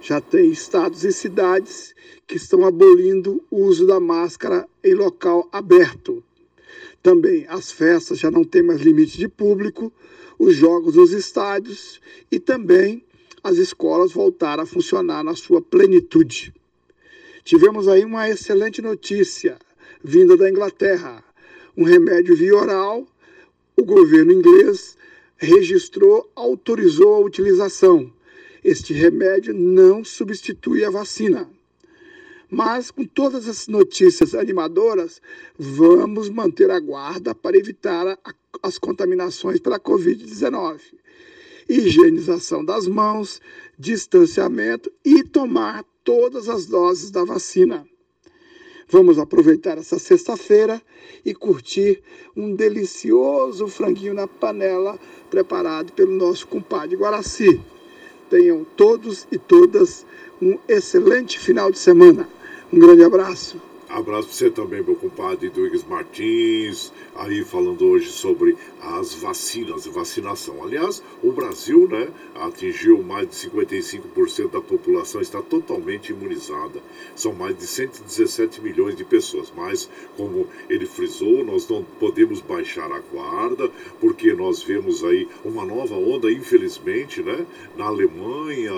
Já tem estados e cidades que estão abolindo o uso da máscara em local aberto. Também as festas já não têm mais limite de público, os jogos nos estádios e também as escolas voltaram a funcionar na sua plenitude. Tivemos aí uma excelente notícia vinda da Inglaterra. Um remédio via oral, o governo inglês registrou, autorizou a utilização. Este remédio não substitui a vacina. Mas, com todas as notícias animadoras, vamos manter a guarda para evitar a, as contaminações pela Covid-19. Higienização das mãos, distanciamento e tomar todas as doses da vacina. Vamos aproveitar essa sexta-feira e curtir um delicioso franguinho na panela preparado pelo nosso compadre Guaraci. Tenham todos e todas um excelente final de semana. Um grande abraço. Abraço para você também, meu compadre Duígues Martins, aí falando hoje sobre as vacinas, vacinação. Aliás, o Brasil né, atingiu mais de 55% da população, está totalmente imunizada. São mais de 117 milhões de pessoas, mas, como ele frisou, nós não podemos baixar a guarda, porque nós vemos aí uma nova onda, infelizmente, né, na Alemanha,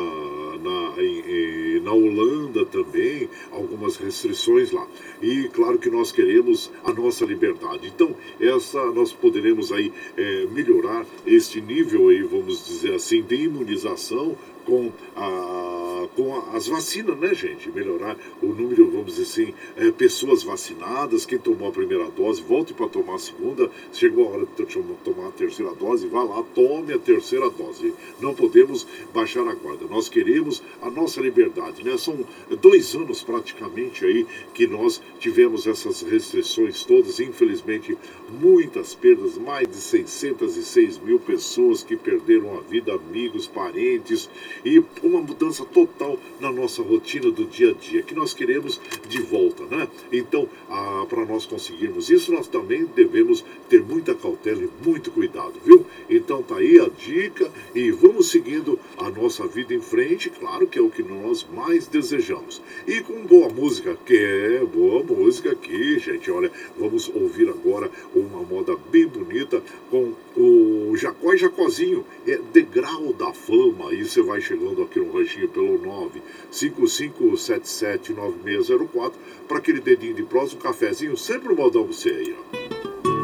na, em, na Holanda também, algumas restrições lá. E claro que nós queremos a nossa liberdade. Então, essa nós poderemos aí é, melhorar este nível aí, vamos dizer assim, de imunização com, a, com as vacinas, né, gente? Melhorar o número, vamos dizer assim, é, pessoas vacinadas, quem tomou a primeira dose, volte para tomar a segunda. Chegou a hora de tomar a terceira dose, vá lá, tome a terceira dose. Não podemos baixar a guarda. Nós queremos a nossa liberdade, né? São dois anos praticamente aí que nós tivemos essas restrições todas. Infelizmente, muitas perdas, mais de 606 mil pessoas que perderam a vida, amigos, parentes e uma mudança total na nossa rotina do dia a dia, que nós queremos de volta, né? Então, para nós conseguirmos isso, nós também devemos ter muita cautela e muito cuidado, viu? Então tá aí a dica e vamos seguindo a nossa vida em frente, claro que é o que nós mais desejamos. E com boa música, que é boa música aqui, gente. Olha, vamos ouvir agora uma moda bem bonita com o Jacó e Jacozinho, é degrau da fama. Aí você vai chegando aqui no ranchinho pelo 955779604 para aquele dedinho de prosa, um cafezinho, sempre um modão você aí, ó.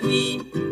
Logo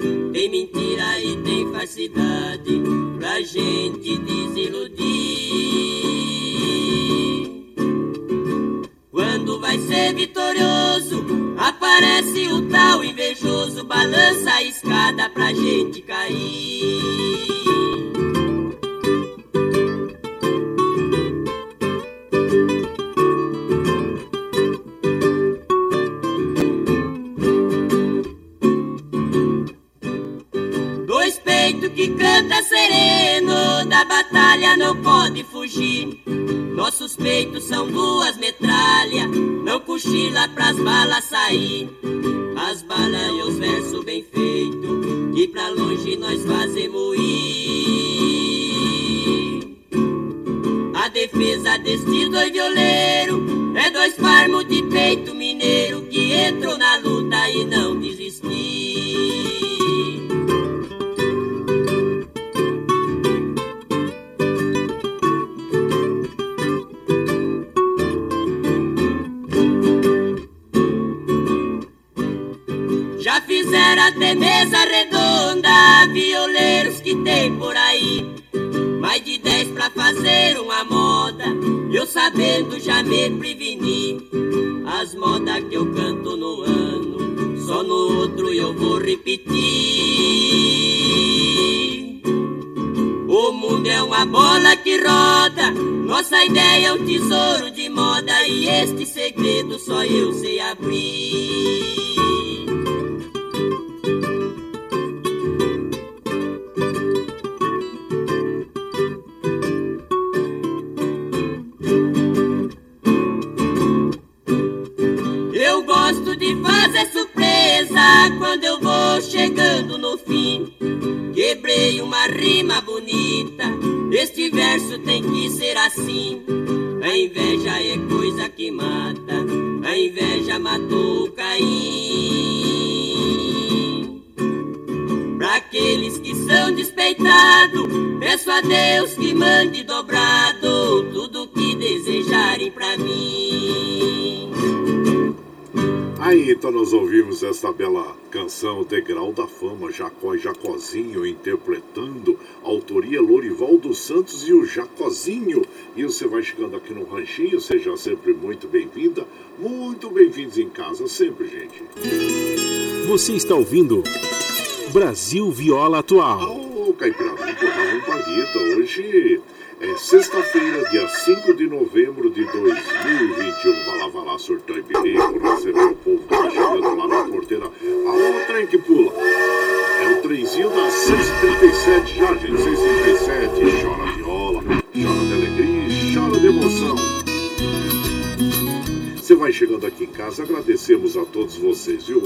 canção Degrau da Fama, Jacó e Jacozinho interpretando, autoria Lorival dos Santos e o Jacozinho. E você vai chegando aqui no Ranchinho, seja sempre muito bem-vinda, muito bem-vindos em casa, sempre, gente. Você está ouvindo Brasil Viola Atual. Ô, oh, Caipirada, um palito hoje é sexta-feira, dia 5 de novembro de 2021. Vai lá, vai lá, surtão e perigo, receber o povo que tá chegando lá na porteira. Aô, trem que pula. É o trenzinho das 6h37 já, gente. 6h37. Chora viola, chora vai chegando aqui em casa, agradecemos a todos vocês, viu?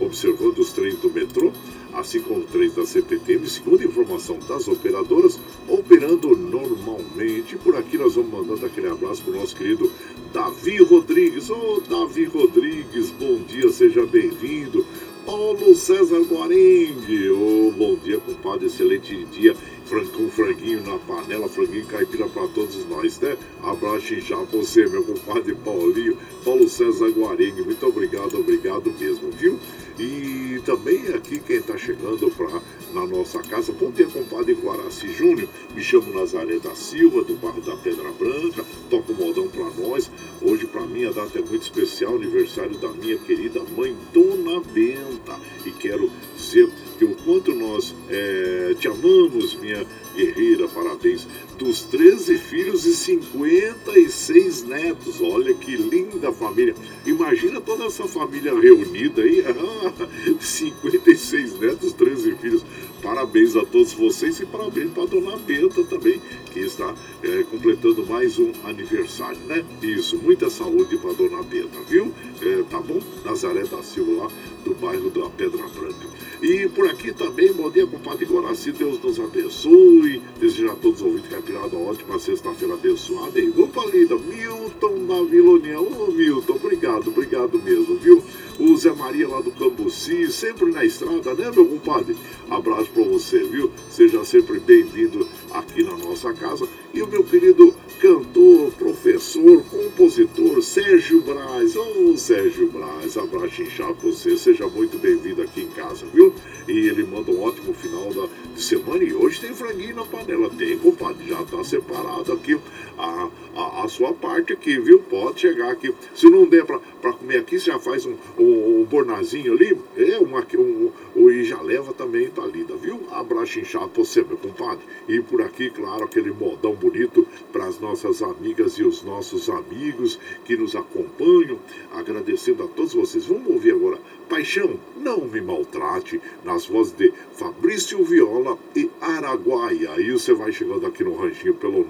Observando os trens do metrô, assim como os trens da CPTM, segundo informação das operadoras, operando normalmente. Por aqui nós vamos mandando aquele abraço para o nosso querido Davi Rodrigues. Ô, oh, Davi Rodrigues, bom dia, seja bem-vindo. Paulo César Guarengue, ô, oh, bom dia, compadre, excelente dia. Francão franguinho na panela, franguinho caipira para todos nós, né? Abraço inchar você, meu compadre Paulinho, Paulo César Guarengue, muito obrigado, obrigado mesmo, viu? E também aqui quem está chegando pra, na nossa casa, bom dia, compadre Guaraci Júnior, me chamo Nazaré da Silva, do bairro da Pedra Branca, toco modão para nós. Hoje para mim a data é muito especial, aniversário da minha querida mãe Dona Benta. E quero dizer que o quanto nós é, te amamos, minha guerreira, parabéns. Dos 13 filhos e 56 netos, olha que linda família. Imagina toda essa família reunida aí, 56 netos, 13 filhos. Parabéns a todos vocês e parabéns para a dona Benta também, que está é, completando mais um aniversário, né? Isso, muita saúde para a dona Benta, viu? É, tá bom? Nazaré da Silva lá do bairro da Pedra Branca. E por aqui também, bom dia, compadre Guaraci, Deus nos abençoe. Desejo a todos os ouvintes Caipirada uma ótima sexta-feira abençoada. E opa, linda, Milton da Vila União. Ô, Milton, obrigado, obrigado mesmo, viu? O Zé Maria lá do Cambuci, sempre na estrada, né, meu compadre? Abraço para você, viu? Seja sempre bem-vindo aqui na nossa casa. E o meu querido cantor, professor, compositor Sérgio Braz. Ô, oh, Sérgio Braz, abraço inchado pra você. Seja muito bem-vindo aqui em casa, viu? E ele manda um ótimo final da, de semana. E hoje tem franguinho na panela. Tem, compadre, já tá separado aqui a, a, a, sua parte aqui, viu? Pode chegar aqui. Se não der pra, pra comer aqui, você já faz um, um, um bornazinho ali. É, uma, um, um, e já leva também, tá linda, viu? Abraço inchado pra você, meu compadre. E por aqui, claro, aquele modão bonito para as nossas amigas e os nossos amigos que nos acompanham. Agradecendo a todos vocês. Vamos ouvir agora Paixão, não me maltrate, nas vozes de Fabrício Viola e Araguaia. Aí você vai chegando aqui no ranchinho pelo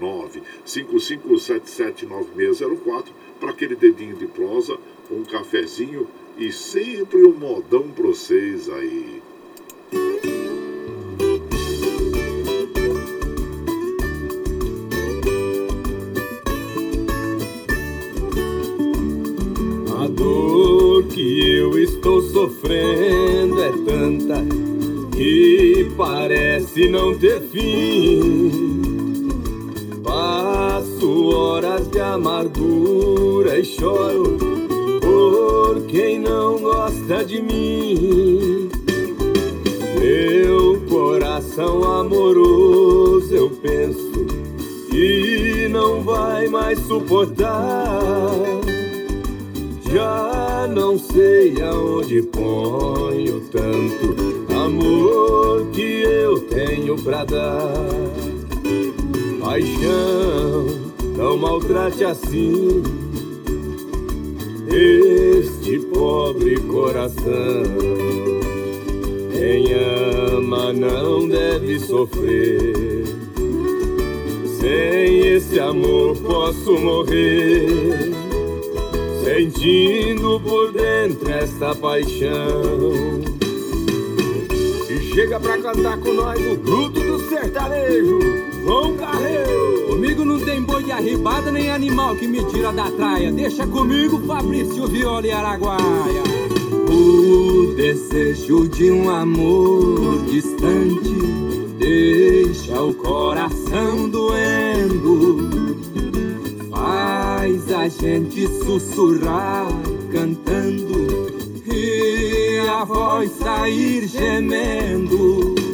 955779604 para aquele dedinho de prosa, um cafezinho e sempre um modão para vocês aí. A dor que eu estou sofrendo é tanta que parece não ter fim. Horas de amargura e choro por quem não gosta de mim. Meu coração amoroso, eu penso que não vai mais suportar já não sei aonde ponho tanto amor que eu tenho pra dar. Paixão, não maltrate assim este pobre coração. Quem ama não deve sofrer. Sem esse amor posso morrer sentindo por dentro esta paixão. E chega pra cantar com nós o bruto do sertanejo, João Carreiro. Comigo não tem boi de arribada nem animal que me tira da traia. Deixa comigo Fabrício Viola e Araguaia. O desejo de um amor distante deixa o coração doendo faz a gente sussurrar cantando e a voz sair gemendo.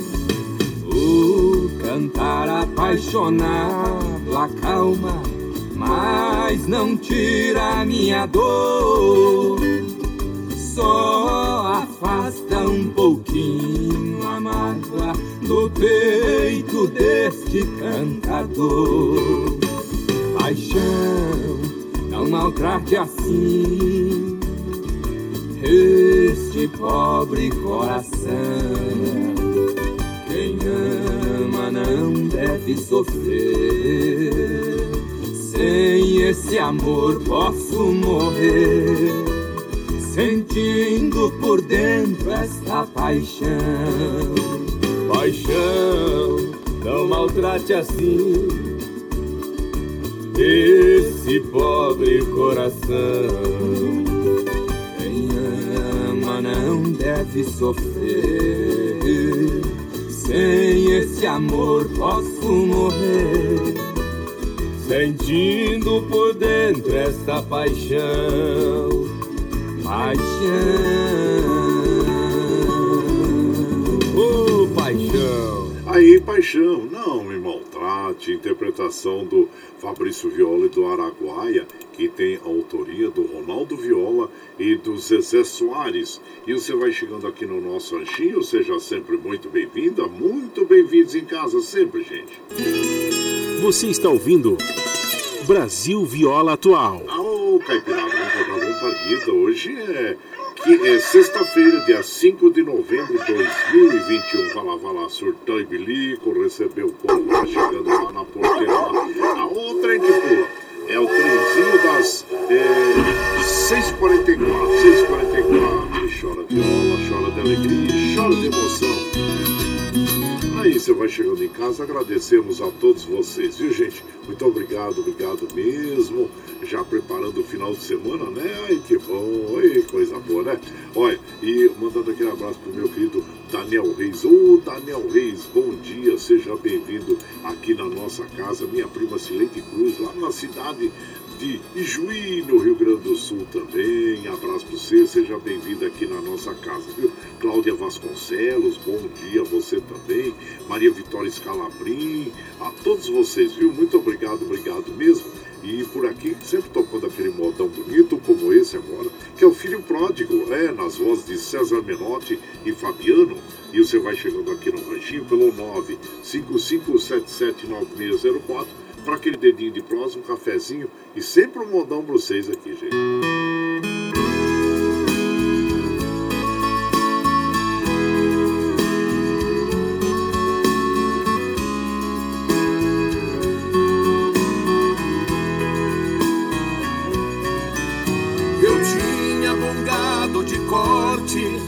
Cantar apaixonado acalma, mas não tira minha dor. Só afasta um pouquinho a mágoa do peito deste cantador paixão, não maltrate assim este pobre coração. Quem ama não deve sofrer. Sem esse amor posso morrer, sentindo por dentro esta paixão. Paixão, não maltrate assim esse pobre coração. Quem ama não deve sofrer. Sem esse amor posso morrer. Sentindo por dentro esta paixão, paixão, oh paixão. Aí, paixão, não me maltrate. Interpretação do Fabrício Viola e do Araguaia, que tem autoria do Ronaldo Viola e do Zezé Soares. E você vai chegando aqui no nosso ranchinho, seja sempre muito bem-vinda, muito bem-vindos em casa sempre, gente. Você está ouvindo Brasil Viola Atual. Ô, Caipirada, vamos vamos partida. Hoje é, é sexta-feira, dia 5 de novembro de 2021. Vai lá, vai lá, surtão e bilico, recebeu o povo lá, chegando lá na porteira. Lá. A outra que pula é o trenzinho das é, 6h44. 6h44. E chora viola, chora de alegria, chora de emoção. Aí você vai chegando em casa, agradecemos a todos vocês, viu gente? Muito obrigado, obrigado mesmo. Já preparando o final de semana, né? Ai, que bom, ai, coisa boa, né? Olha, e mandando aquele abraço pro meu querido Daniel Reis. Ô, Daniel Reis, bom dia, seja bem-vindo aqui na nossa casa. Minha prima Sileide Cruz, lá na cidade de Ijuí, no Rio Grande do Sul também. Abraço para você, seja bem-vindo aqui na nossa casa, viu? Cláudia Vasconcelos, bom dia a você também. Maria Vitória Scalabrim, a todos vocês, viu? Muito obrigado, obrigado mesmo. E por aqui, sempre tocando aquele modão bonito como esse agora, que é o Filho Pródigo, é, nas vozes de César Menotti e Fabiano. E você vai chegando aqui no ranchinho pelo 955779604 para aquele dedinho de prosa, um cafezinho e sempre um modão para vocês aqui, gente. Eu tinha bom gado de corte,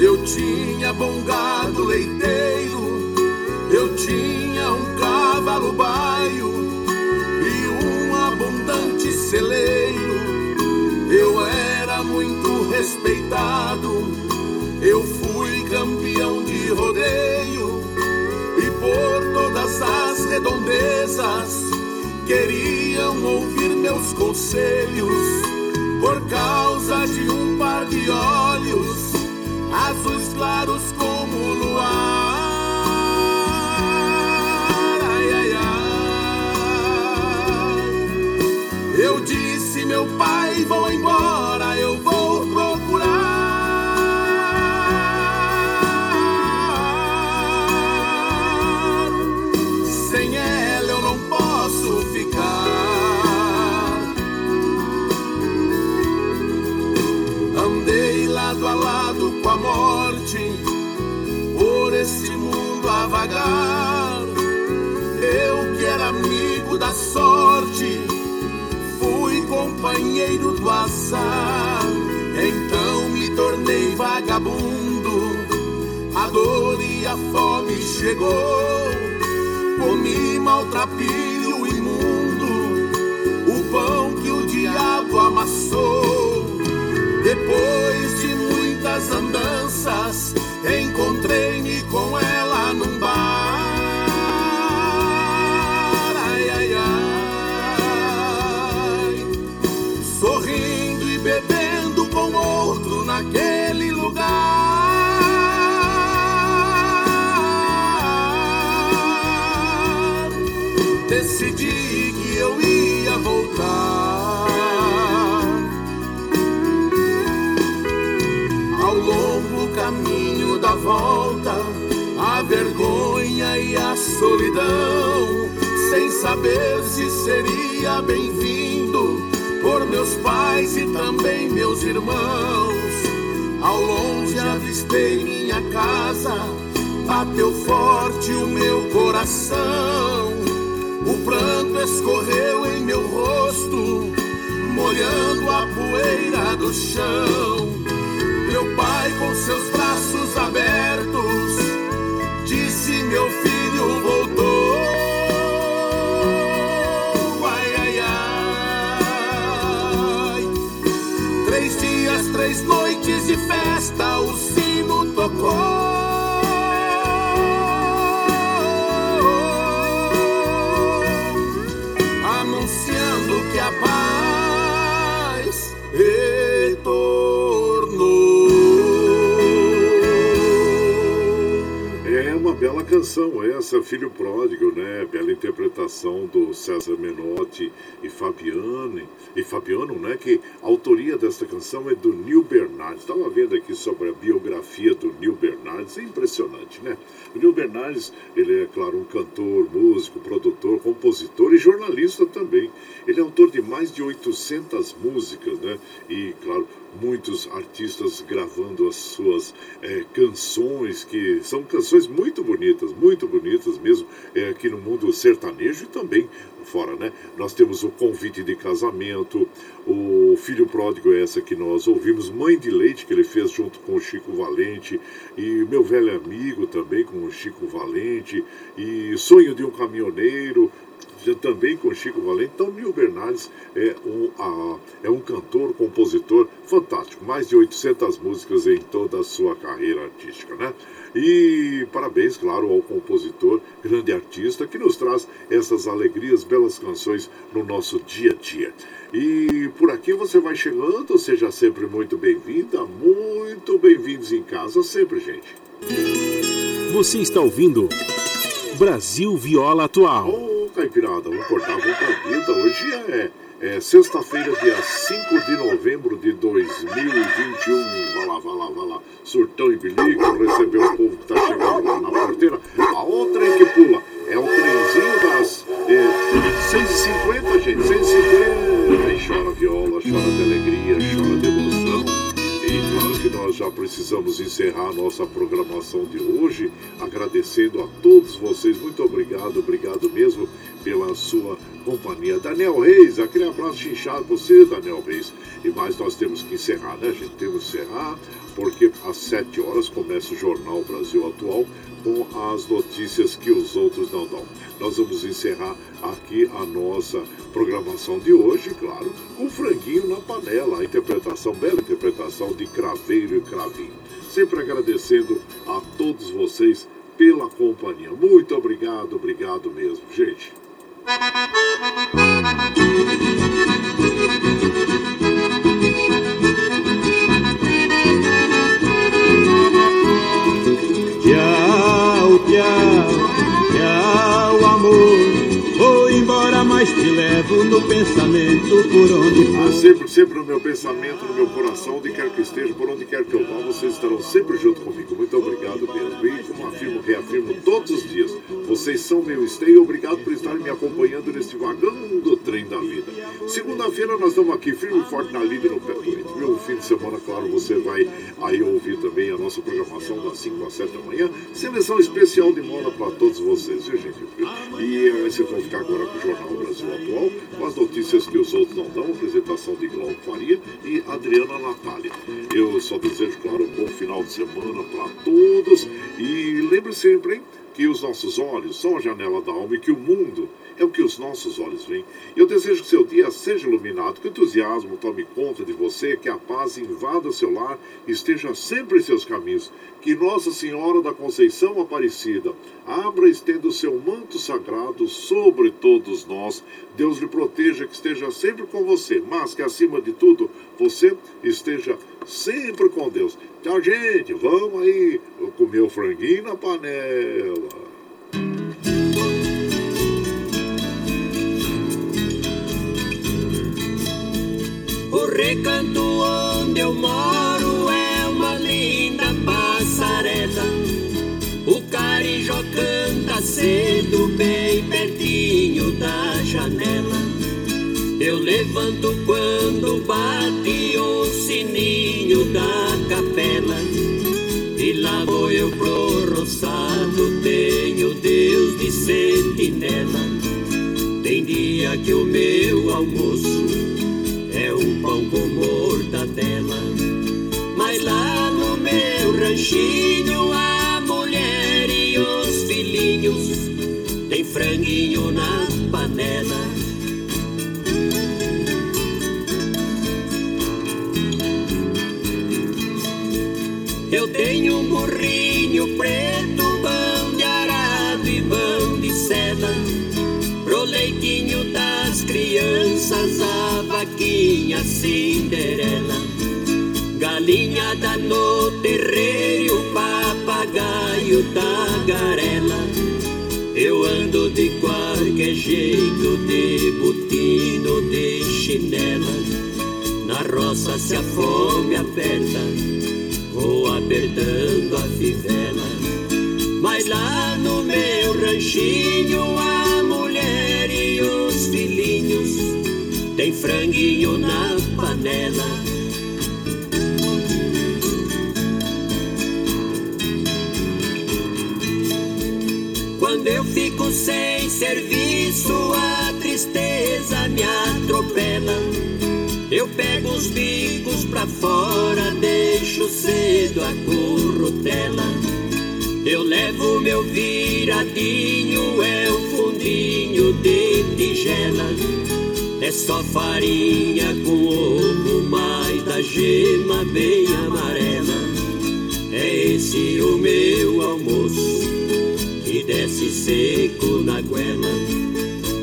eu tinha bom gado leiteiro, respeitado, eu fui campeão de rodeio e por todas as redondezas queriam ouvir meus conselhos. Por causa de um par de olhos azuis claros como o luar. Eu disse, meu pai, vou embora, do. Então me tornei vagabundo, a dor e a fome chegou. Comi maltrapilho imundo, o pão que o diabo amassou. Volta, a vergonha e a solidão, sem saber se seria bem-vindo por meus pais e também meus irmãos. Ao longe avistei minha casa, bateu forte o meu coração. O pranto escorreu em meu rosto, molhando a poeira do chão. Essa Filho Pródigo, né? Bela interpretação do César Menotti e Fabiane, e Fabiano, né? Que a autoria desta canção é do Neil Bernardes. Estava vendo aqui sobre a biografia do Neil Bernardes, é impressionante, né? O Neil Bernardes, ele é, claro, um cantor, músico, produtor, compositor e jornalista também. Ele é autor de mais de 800 músicas, né? E, claro, muitos artistas gravando as suas é, canções, que são canções muito bonitas, muito bonitas mesmo, é, aqui no mundo sertanejo e também fora, né? Nós temos o convite de casamento, o filho pródigo é essa que nós ouvimos, Mãe de Leite, que ele fez junto com o Chico Valente, e meu velho amigo também com o Chico Valente, e Sonho de um Caminhoneiro, também com Chico Valente. Então, Nil Bernardes é um, a, é um cantor, compositor fantástico. Mais de 800 músicas em toda a sua carreira artística, né? E parabéns, claro, ao compositor, grande artista, que nos traz essas alegrias, belas canções no nosso dia a dia. E por aqui você vai chegando, seja sempre muito bem-vinda, muito bem-vindos em casa, sempre, gente. Você está ouvindo Brasil Viola Atual. Caipirada, vamos cortar a vida. Hoje é, é sexta-feira, dia 5 de novembro de 2021. Vai lá, vai lá, vai lá. Surtão e bilico, recebeu o povo que tá chegando lá na porteira. A outra é que pula é o trenzinho das é, 150, gente, 150. Aí chora viola, chora de alegria, chora de que nós já precisamos encerrar a nossa programação de hoje, agradecendo a todos vocês. Muito obrigado, obrigado mesmo pela sua companhia. Daniel Reis, aquele abraço chinchado para você, Daniel Reis. E mais nós temos que encerrar, né, gente? Temos que encerrar, porque às 7 horas começa o Jornal Brasil Atual com as notícias que os outros não dão. Nós vamos encerrar aqui a nossa programação de hoje, claro, com franguinho na panela, a interpretação, bela interpretação de Craveiro e Cravinho. Sempre agradecendo a todos vocês pela companhia. Muito obrigado, obrigado mesmo, gente. Tchau, tchau, tchau, amor embora, mas te levo no pensamento por onde for. Ah, sempre, sempre no meu pensamento, no meu coração, onde quer que esteja, por onde quer que eu vá, vocês estarão sempre junto comigo. Muito obrigado mesmo. E como afirmo, reafirmo todos os dias, vocês são meu esteio. Obrigado por estarem me acompanhando neste vagão do trem da vida. Segunda-feira nós estamos aqui firme e forte na lida no pé Meu fim de semana, claro, você vai aí ouvir também a nossa programação das 5 às 7 da manhã. Seleção especial de moda para todos vocês, viu, gente? E aí vocês vão ficar agora com o Jornal Brasil Atual, com as notícias que os outros não dão, apresentação de Glauco Faria e Adriana Natália. Eu só desejo, claro, um bom final de semana para todos e lembre sempre, hein? Que os nossos olhos são a janela da alma e que o mundo é o que os nossos olhos veem. Eu desejo que seu dia seja iluminado, que o entusiasmo tome conta de você, que a paz invada seu lar esteja sempre em seus caminhos. Que Nossa Senhora da Conceição Aparecida abra e estenda o seu manto sagrado sobre todos nós. Deus lhe proteja, que esteja sempre com você, mas que acima de tudo você esteja sempre com Deus. Tchau, gente. Vamos aí comer o franguinho na panela. O recanto onde eu moro é uma linda passarela. O carijó canta cedo, bem pertinho da janela. Eu levanto quando bate o sininho da capela. E lá vou eu pro roçado, tenho Deus de sentinela. Tem dia que o meu almoço é um pão com mortadela. Mas lá no meu ranchinho, a mulher e os filhinhos tem franguinho na panela. Tenho um burrinho preto, pão de arado e pão de seda. Pro leitinho das crianças, a vaquinha Cinderela. Galinhada no terreiro, papagaio tagarela. Eu ando de qualquer jeito, de botino, de chinela. Na roça se a fome aperta, vou apertando a fivela. Mas lá no meu ranchinho, a mulher e os filhinhos tem franguinho na panela. Quando eu fico sem serviço, a tristeza me atropela. Eu pego os bicos pra fora, deixo cedo a currutela. Eu levo meu viradinho, é o fundinho de tigela. É só farinha com ovo, mais da gema bem amarela. É esse o meu almoço que desce seco na goela.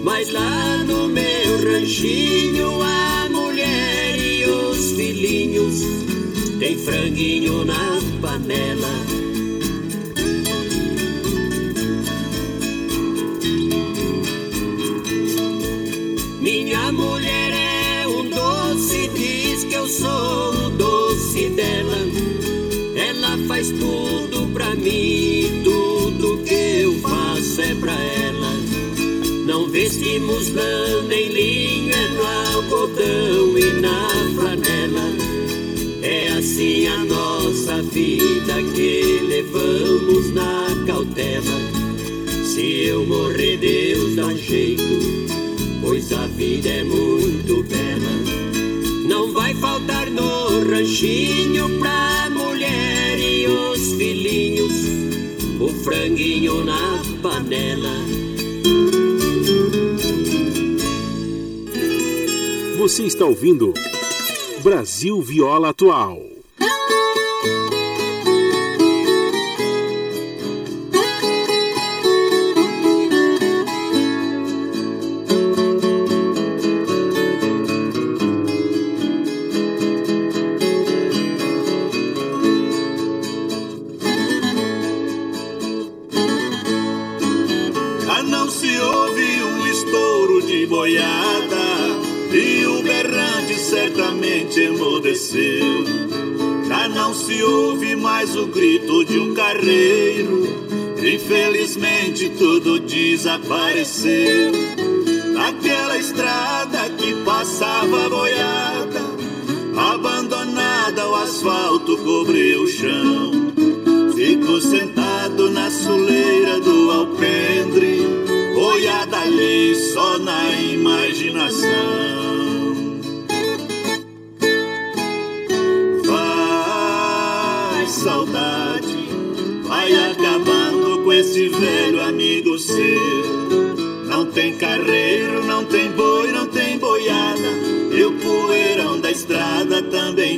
Mas lá no meu ranchinho, a filhinhos tem franguinho na panela. Minha mulher é um doce, diz que eu sou o doce dela. Ela faz tudo pra mim, tudo que eu faço é pra ela. Não vestimos lã nem linho, é no algodão e na vida que levamos na cautela. Se eu morrer, Deus dá jeito, pois a vida é muito bela. Não vai faltar no ranchinho pra mulher e os filhinhos, o franguinho na panela. Você está ouvindo Brasil Viola Atual. Grito de um carreiro, infelizmente tudo desapareceu.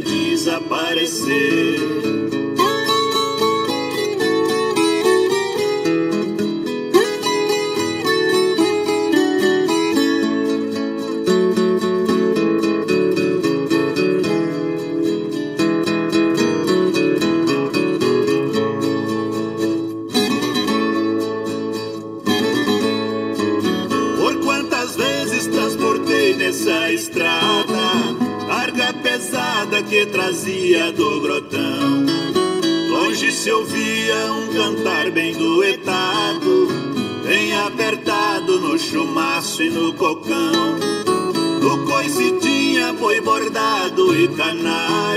Também cantar bem apertado no chumaço e no cocão. No coice tinha boi bordado e canário,